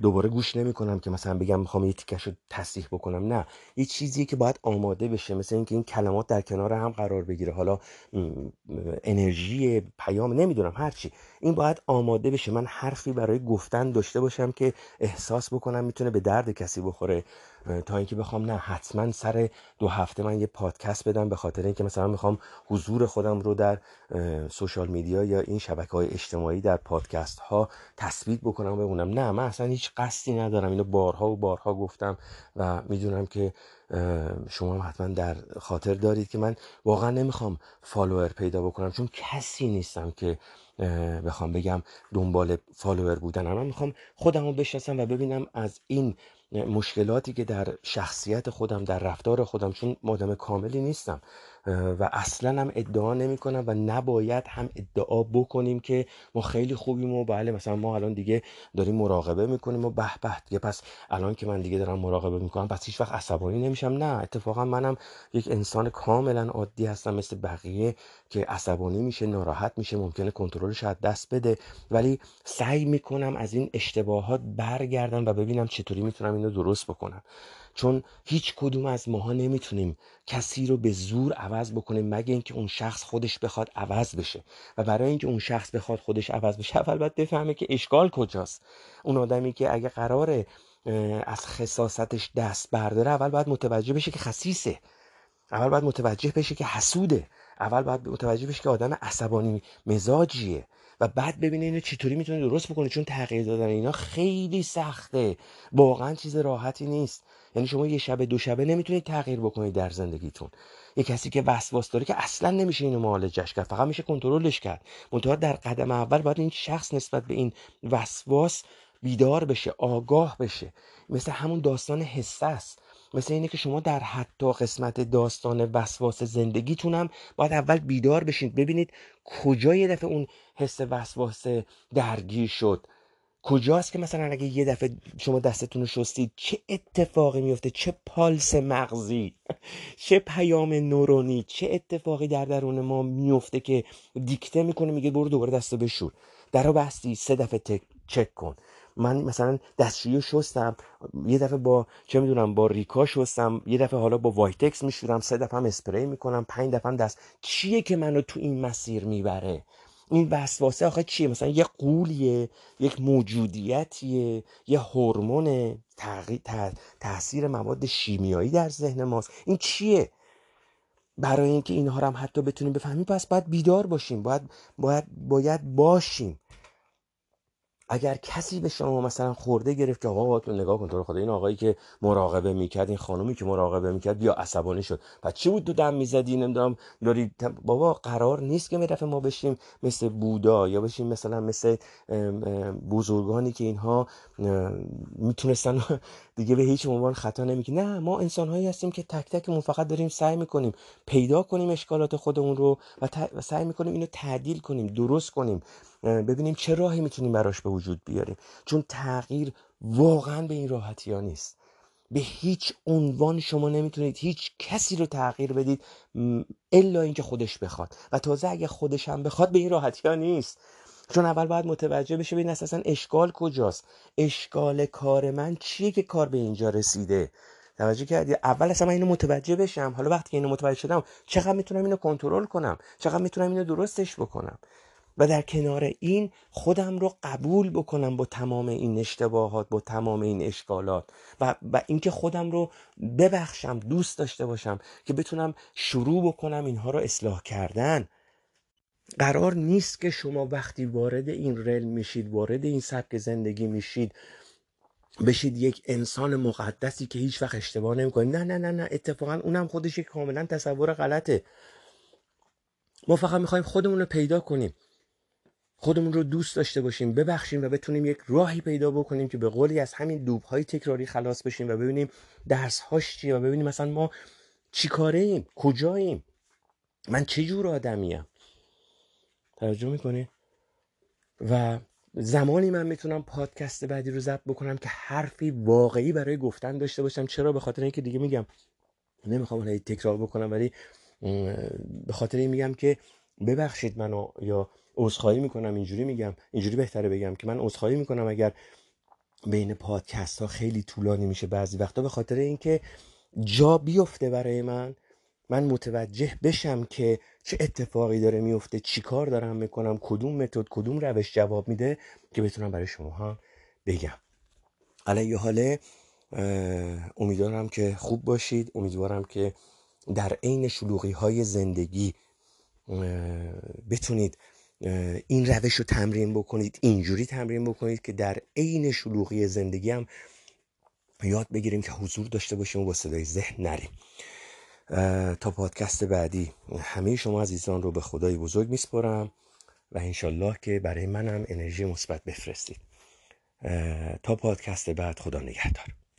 دوباره گوش نمی کنم که مثلا بگم می‌خوام یه تیکش رو تصحیح بکنم. نه یه چیزیه که باید آماده بشه مثل اینکه این کلمات در کنار هم قرار بگیره. حالا انرژی پیام نمی‌دونم هرچی این باید آماده بشه. من حرفی برای گفتن داشته باشم که احساس بکنم می‌تونه به درد کسی بخوره. تا اینکه بخوام نه حتما سر دو هفته من یه پادکست بدم به خاطر اینکه مثلا می‌خوام حضور خودم رو در سوشال میدیا یا این شبکه های اجتماعی در پادکست ها تثبیت بکنم و بمونم نه من اصلا هیچ قصدی ندارم. اینو بارها و بارها گفتم و می‌دونم که شما هم حتما در خاطر دارید که من واقعا نمی‌خوام فالوور پیدا بکنم چون کسی نیستم که بخوام بگم دنبال فالوور بودن. من می‌خوام خودم رو بشناسم و ببینم از این مشکلاتی که در شخصیت خودم در رفتار خودم چون مادم کاملی نیستم. و اصلا هم ادعا نمی کنم و نباید هم ادعا بکنیم که ما خیلی خوبیم و بله مثلا ما الان دیگه داریم مراقبه می‌کنیم و به به دیگه پس الان که من دیگه دارم مراقبه می‌کنم پس هیچ وقت عصبانی نمیشم. نه اتفاقا منم یک انسان کاملا عادی هستم مثل بقیه که عصبانی میشه ناراحت میشه ممکنه کنترلش از دست بده. ولی سعی می‌کنم از این اشتباهات برگردم و ببینم چطوری می‌تونم اینو درست بکنم. چون هیچ کدوم از ماها نمی‌تونیم کسی رو به زور عوض بکنیم مگه اینکه اون شخص خودش بخواد عوض بشه. و برای اینکه اون شخص بخواد خودش عوض بشه اول باید بفهمه که اشکال کجاست. اون آدمی که اگه قراره از خصاستش دست برداره اول باید متوجه بشه که خسیسه اول باید متوجه بشه که حسوده. اول باید متوجه بشه که آدم عصبانی مزاجیه. و بعد ببینه اینو چطوری می‌تونه درست بکنه چون تغییر دادن اینا خیلی سخته. واقعا چیز راحتی نیست. یعنی شما یه شبه دو شبه نمی‌تونید تغییر بکنید در زندگیتون. یه کسی که وسواس داره که اصلا نمیشه اینو معالجش کرد فقط میشه کنترلش کرد. منتها در قدم اول باید این شخص نسبت به این وسواس بیدار بشه آگاه بشه. مثل همون داستان حسه است مثل اینه که شما در حتی قسمت داستان وسواس زندگیتونم باید اول بیدار بشین. ببینید کجا یه دفعه اون حس وسواس درگیر شد. کجاست که مثلا اگه یه دفعه شما دستتون رو شستید چه اتفاقی میفته چه پالس مغزی؟ چه پیام نورونی؟ چه اتفاقی در درون ما میفته که دیکته می‌کنه میگه برو دوباره دستو بشور. در بستی سه دفعه چک کن. من مثلا دستشویی شستم یه دفعه با چه می‌دونم با ریکا شستم یه دفعه حالا با وایتکس میشورم سه دفعه هم اسپری می‌کنم پنج دفعه هم دست. چیه که منو تو این مسیر می‌بره؟ این وسواسه آخه چیه؟ مثلا یه قولیه یک موجودیتیه یه هورمون تاثیر مواد شیمیایی در ذهن ماست. این چیه؟ برای اینکه اینها رو هم حتی بتونیم بفهمیم پس باید بیدار باشیم باید باید باید باشیم. اگر کسی به شما مثلا خورده گرفت که آقا نگاه کن تو خدا این آقایی که مراقبه می‌کرد این خانومی که مراقبه می‌کرد بیا عصبانی شد. پس چی بود تو دم می‌زدی؟ نمی‌دونم داری بابا قرار نیست که می ما بشیم مثل بودا یا بشیم مثلا مثل بزرگانی که اینها می‌تونستن دیگه به هیچ عنوان خطا نمی‌کنه نه ما انسان هایی هستیم که تک تکمون فقط داریم سعی می‌کنیم پیدا کنیم اشکالات خودمون رو و, سعی می‌کنیم اینو تعدیل کنیم درست کنیم. ببینیم چه راهی می‌تونیم براش به وجود بیاریم. چون تغییر واقعا به این راحتی ها نیست. به هیچ عنوان شما نمی‌تونید هیچ کسی رو تغییر بدید الا اینکه خودش بخواد. و تازه اگه خودش هم بخواد به این راحتی ها نیست. چون اول باید متوجه بشه ببین اساسا اشکال کجاست. اشکال کار من چیه که کار به اینجا رسیده؟ توجه کردی؟ اول اصلا من اینو متوجه بشم. حالا وقتی که اینو متوجه شدم چقدر می‌تونم اینو کنترل کنم؟ چقدر می‌تونم اینو درستش بکنم؟ و در کنار این خودم رو قبول بکنم با تمام این اشتباهات با تمام این اشکالات و, و اینکه خودم رو ببخشم دوست داشته باشم که بتونم شروع بکنم اینها رو اصلاح کردن. قرار نیست که شما وقتی وارد این رل میشید وارد این سبک زندگی میشید بشید یک انسان مقدسی که هیچ وقت اشتباه نمی‌کنید. نه نه نه نه اتفاقا اونم خودش یک کاملا تصور غلطه. ما فقط می‌خوایم خودمون رو پیدا کنیم. خودمون رو دوست داشته باشیم ببخشیم و بتونیم یک راهی پیدا بکنیم که به قولی از همین دوبهای تکراری خلاص بشیم و ببینیم درس هاش چیه و ببینیم مثلا ما چی کاره ایم کجاییم من چه جور آدمیم توجه می‌کنی؟ و زمانی من می‌تونم پادکست بعدی رو ضبط بکنم که حرفی واقعی برای گفتن داشته باشم. چرا؟ به خاطر اینکه دیگه میگم نمی‌خوام تکرار بکنم ولی به خاطر این میگم که ببخشید منو یا عذرخواهی می‌کنم اینجوری میگم اینجوری بهتره بگم که من عذرخواهی می‌کنم اگر بین پادکست ها خیلی طولانی میشه بعضی وقتا به خاطر اینکه جا بیفته برای من. من متوجه بشم که چه اتفاقی داره میفته چی کار دارم می‌کنم کدوم متد کدوم روش جواب میده که بتونم برای شما هم بگم. علیه حاله امیدوارم که خوب باشید. امیدوارم که در عین شلوغی های زندگی بتونید این روش رو تمرین بکنید اینجوری تمرین بکنید که در عین شلوغی زندگی هم یاد بگیریم که حضور داشته باشیم و با صدای ذهن نریم. تا پادکست بعدی. همه شما عزیزان رو به خدای بزرگ میسپرم و انشالله که برای منم انرژی مثبت بفرستید. تا پادکست بعد خدا نگهدار.